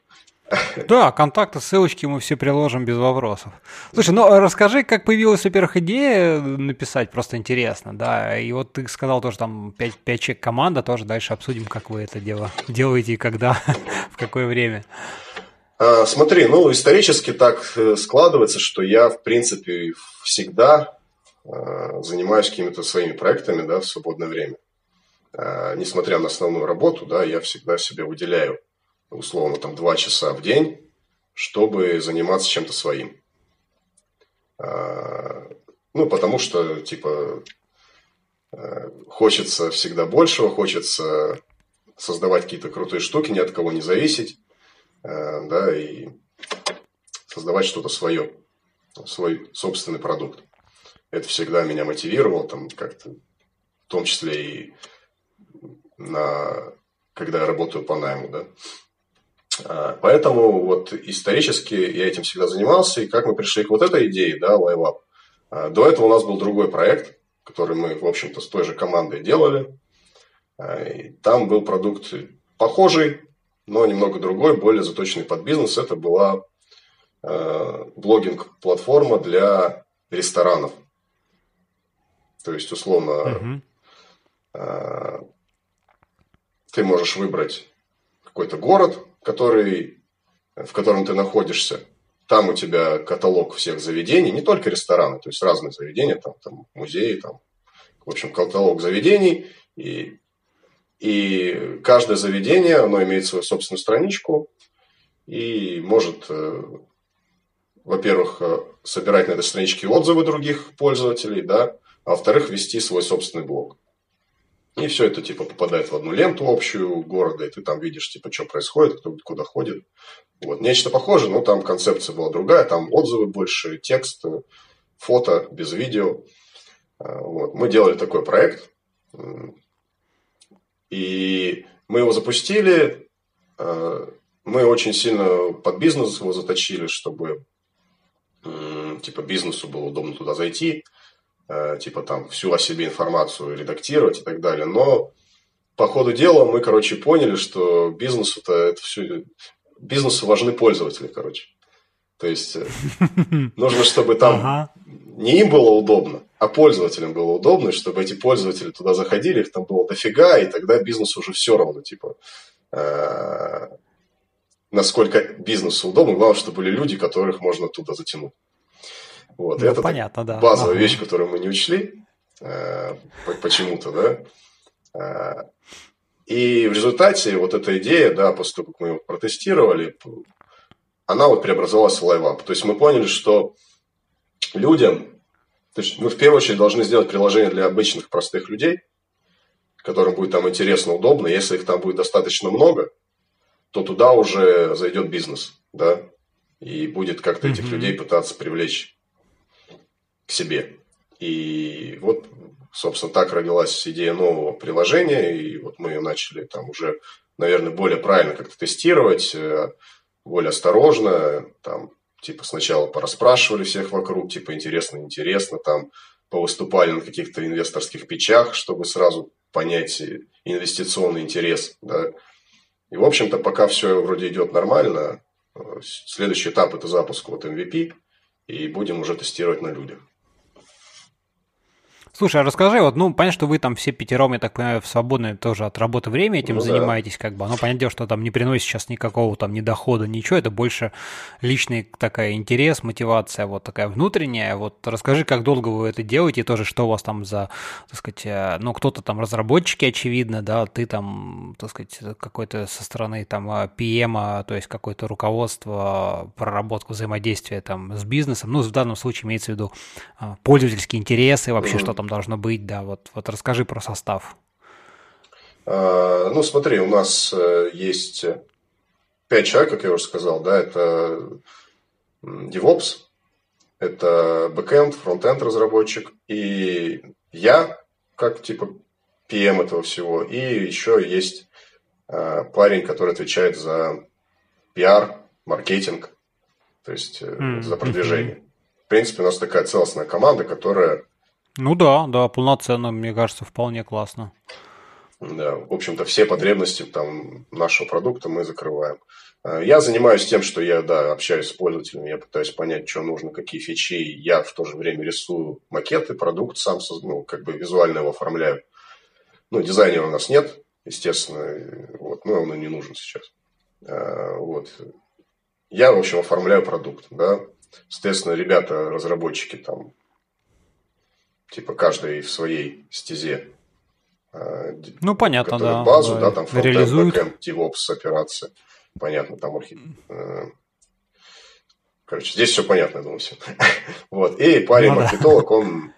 Да, контакты, ссылочки мы все приложим без вопросов. Слушай, ну расскажи, как появилась, во-первых, идея написать, просто интересно, да. И вот ты сказал тоже там 5, 5 человек команда, тоже дальше обсудим, как вы это дело делаете и когда, в какое время. А, смотри, ну, исторически так э, складывается, что я, в принципе, всегда а, занимаюсь какими-то своими проектами, да, в свободное время. А, несмотря на основную работу, да, я всегда себе выделяю, условно, там, два часа в день, чтобы заниматься чем-то своим. Ну, потому что, типа, хочется всегда большего, хочется создавать какие-то крутые штуки, ни от кого не зависеть. Э, да, и создавать что-то свое, свой собственный продукт. Это всегда меня мотивировало, там как-то, в том числе и на, когда я работаю по найму, да. А, поэтому вот исторически я этим всегда занимался, и как мы пришли к вот этой идее, да, LiveUp. А, до этого у нас был другой проект, который мы, в общем-то, с той же командой делали. И там был продукт похожий, но немного другой, более заточенный под бизнес. Это была э, блогинг-платформа для ресторанов. То есть, условно, э, ты можешь выбрать какой-то город, который, в котором ты находишься. Там у тебя каталог всех заведений, не только рестораны, то есть разные заведения, там, там музеи, там, в общем, каталог заведений. И и каждое заведение, оно имеет свою собственную страничку и может, э, во-первых, э, собирать на этой страничке отзывы других пользователей, да, а во-вторых, вести свой собственный блог. И все это типа попадает в одну ленту общую города, и ты там видишь, типа, что происходит, кто куда ходит. Вот. Нечто похожее, но там концепция была другая, там отзывы больше, текст, фото, без видео. А, вот. Мы делали такой проект, и мы его запустили, а, мы очень сильно под бизнес его заточили, чтобы типа бизнесу было удобно туда зайти, а, типа там всю о себе информацию редактировать и так далее. Но по ходу дела мы, короче, поняли, что бизнесу-то это все... Бизнесу важны пользователи, короче. То есть э, нужно, чтобы там не им было удобно, а пользователям было удобно, чтобы эти пользователи туда заходили, их там было дофига, и тогда бизнесу уже все равно, типа, э, насколько бизнесу удобно, главное, чтобы были люди, которых можно туда затянуть. Вот. Ну, это понятно, да. базовая ага. вещь, которую мы не учли э, почему-то, да. Э, и в результате вот эта идея, да, после того, как мы ее протестировали, она вот преобразовалась в LiveUp. То есть мы поняли, что людям, то есть мы в первую очередь должны сделать приложение для обычных простых людей, которым будет там интересно, удобно. Если их там будет достаточно много, то туда уже зайдет бизнес, да, и будет как-то mm-hmm. этих людей пытаться привлечь к себе. И вот, собственно, так родилась идея нового приложения, и вот мы ее начали там уже, наверное, более правильно как-то тестировать, э, более осторожно, там, типа, сначала пораспрашивали всех вокруг, типа, интересно, интересно, там, повыступали на каких-то инвесторских печах, чтобы сразу понять инвестиционный интерес, да. И, в общем-то, пока все вроде идет нормально, э, следующий этап – это запуск вот MVP, и будем уже тестировать на людях. Слушай, а расскажи, вот, ну, понятно, что вы там все пятером, я так понимаю, в свободное тоже от работы время этим ну, занимаетесь, да. как бы. Оно понятно, что там не приносит сейчас никакого там ни дохода, ничего, это больше личный такая интерес, мотивация вот такая внутренняя. Вот расскажи, как долго вы это делаете, и тоже что у вас там за, так сказать, э, ну, кто-то там разработчики, очевидно, да, ты там, так сказать, какой-то со стороны там PM, э, то есть какое-то руководство, проработку взаимодействия там с бизнесом, ну, в данном случае имеется в виду э, пользовательские интересы, вообще mm-hmm. что там должно быть, да, вот, вот расскажи про состав. А, ну, смотри, у нас э, есть пять человек, как я уже сказал, да, это DevOps, это backend, фронтенд разработчик, и я, как типа PM этого всего, и еще есть э, парень, который отвечает за PR, маркетинг, то есть mm-hmm. за продвижение. В принципе, у нас такая целостная команда, которая ну да, да, полноценно, мне кажется, вполне классно. Да, в общем-то, все потребности там нашего продукта мы закрываем. А, я занимаюсь тем, что я, да, общаюсь с пользователями, я пытаюсь понять, что нужно, какие фичи. Я в то же время рисую макеты, продукт сам, ну, как бы визуально его оформляю. Ну, дизайнера у нас нет, естественно, вот, ну, он и не нужен сейчас. А, вот. Я, в общем, оформляю продукт, да. Соответственно, ребята, разработчики там типа каждый в своей стезе. А, ну, понятно, да. Базу, да, да там фронтенд, бэкэнд, DevOps операция. Понятно, там архи... Э, короче, здесь все понятно, я думаю, все. вот. И парень-маркетолог, ну, он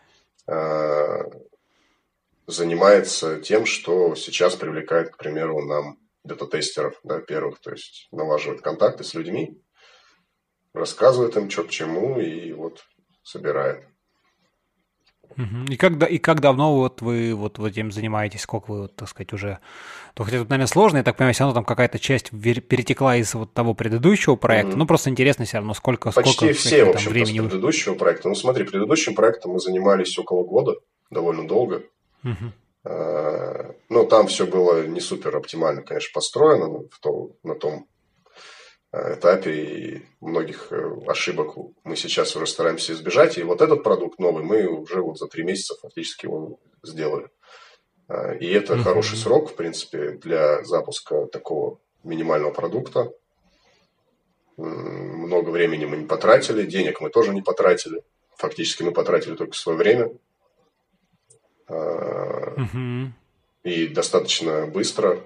э, занимается тем, что сейчас привлекает, к примеру, нам бета-тестеров, да, первых, то есть налаживает контакты с людьми, рассказывает им, что к чему, и вот собирает. И как, и как давно вот вы вот этим занимаетесь, сколько вы, вот, так сказать, уже... То хотя тут, наверное, сложно, я так понимаю, все равно там какая-то часть перетекла из вот того предыдущего проекта. Mm-hmm. Ну, просто интересно все равно, сколько, Почти сколько все, в общем времени... с предыдущего проекта. Ну, смотри, предыдущим проектом мы занимались около года, довольно долго. Mm-hmm. Ну, там все было не супер оптимально, конечно, построено в том, на том этапе и многих э, ошибок мы сейчас уже стараемся избежать. И вот этот продукт новый мы уже вот за три месяца фактически его сделали. Э, и это mm-hmm. хороший срок, в принципе, для запуска такого минимального продукта. Много времени мы не потратили, денег мы тоже не потратили. Фактически мы потратили только свое время. Mm-hmm. И достаточно быстро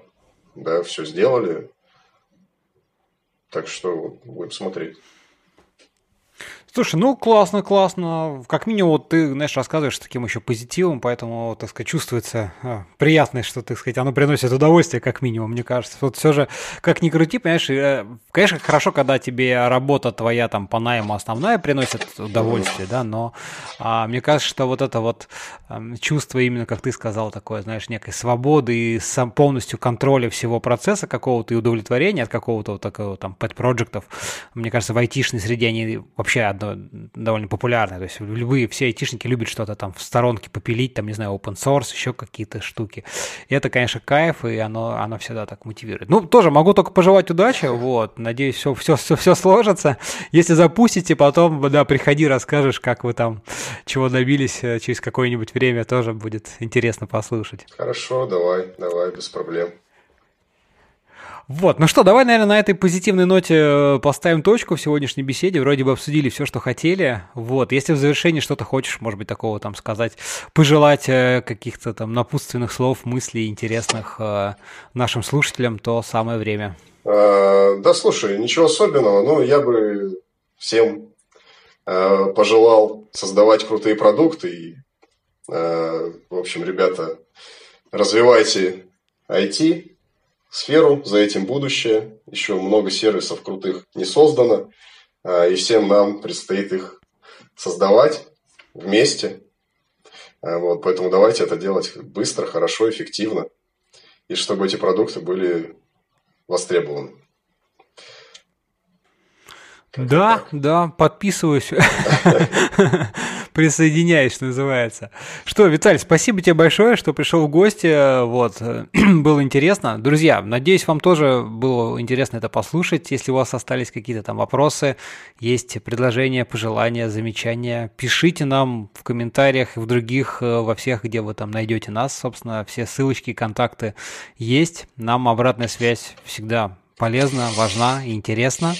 да, все сделали. Так что будем смотреть. Слушай, ну классно, классно. Как минимум, вот ты, знаешь, рассказываешь с таким еще позитивом, поэтому, так сказать, чувствуется а, приятно, что, так сказать, оно приносит удовольствие, как минимум, мне кажется. Вот все же, как ни крути, понимаешь, э, конечно, хорошо, когда тебе работа твоя там по найму основная приносит удовольствие, да, но а, мне кажется, что вот это вот а, чувство именно, как ты сказал, такое, знаешь, некой свободы и сам полностью контроля всего процесса какого-то и удовлетворения от какого-то вот такого там pet-проектов, мне кажется, в айтишной среде они вообще довольно популярная. То есть любые, все айтишники любят что-то там в сторонке попилить, там, не знаю, open source, еще какие-то штуки. И это, конечно, кайф, и оно, оно всегда так мотивирует. Ну, тоже могу только пожелать удачи, вот. Надеюсь, все, все, все, все сложится. Если запустите, потом, да, приходи, расскажешь, как вы там, чего добились э, через какое-нибудь время, тоже будет интересно послушать. Хорошо, давай, давай, без проблем. Вот, ну что, давай, наверное, на этой позитивной ноте э, поставим точку в сегодняшней беседе. Вроде бы обсудили все, что хотели. Вот, если в завершении что-то хочешь, может быть, такого там сказать, пожелать э, каких-то там напутственных слов, мыслей интересных э, нашим слушателям, то самое время. Да, слушай, ничего особенного. Ну, я бы всем пожелал создавать крутые продукты. И, в общем, ребята, развивайте IT, сферу, за этим будущее. Еще много сервисов крутых не создано, а, и всем нам предстоит их создавать вместе. А, вот, поэтому давайте это делать быстро, хорошо, эффективно, и чтобы эти продукты были востребованы. Да, да, подписываюсь. Присоединяюсь, называется. Что, Виталий, спасибо тебе большое, что пришел в гости. Вот, было интересно. Друзья, надеюсь, вам тоже было интересно это послушать. Если у вас остались какие-то там вопросы, есть предложения, пожелания, замечания, пишите нам в комментариях и в других, э, во всех, где вы там найдете нас. Собственно, все ссылочки, контакты есть. Нам обратная связь всегда полезна, важна и интересна.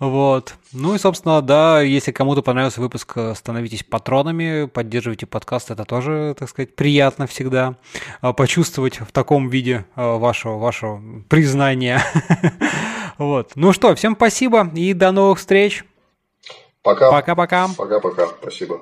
Вот. Ну и, собственно, да, если кому-то понравился выпуск, э, становитесь патронами, поддерживайте подкаст, это тоже, так сказать, приятно всегда э, почувствовать в таком виде э, вашего, вашего признания. Вот. Ну что, всем спасибо и до новых встреч. Пока. Пока-пока. Пока-пока. Спасибо.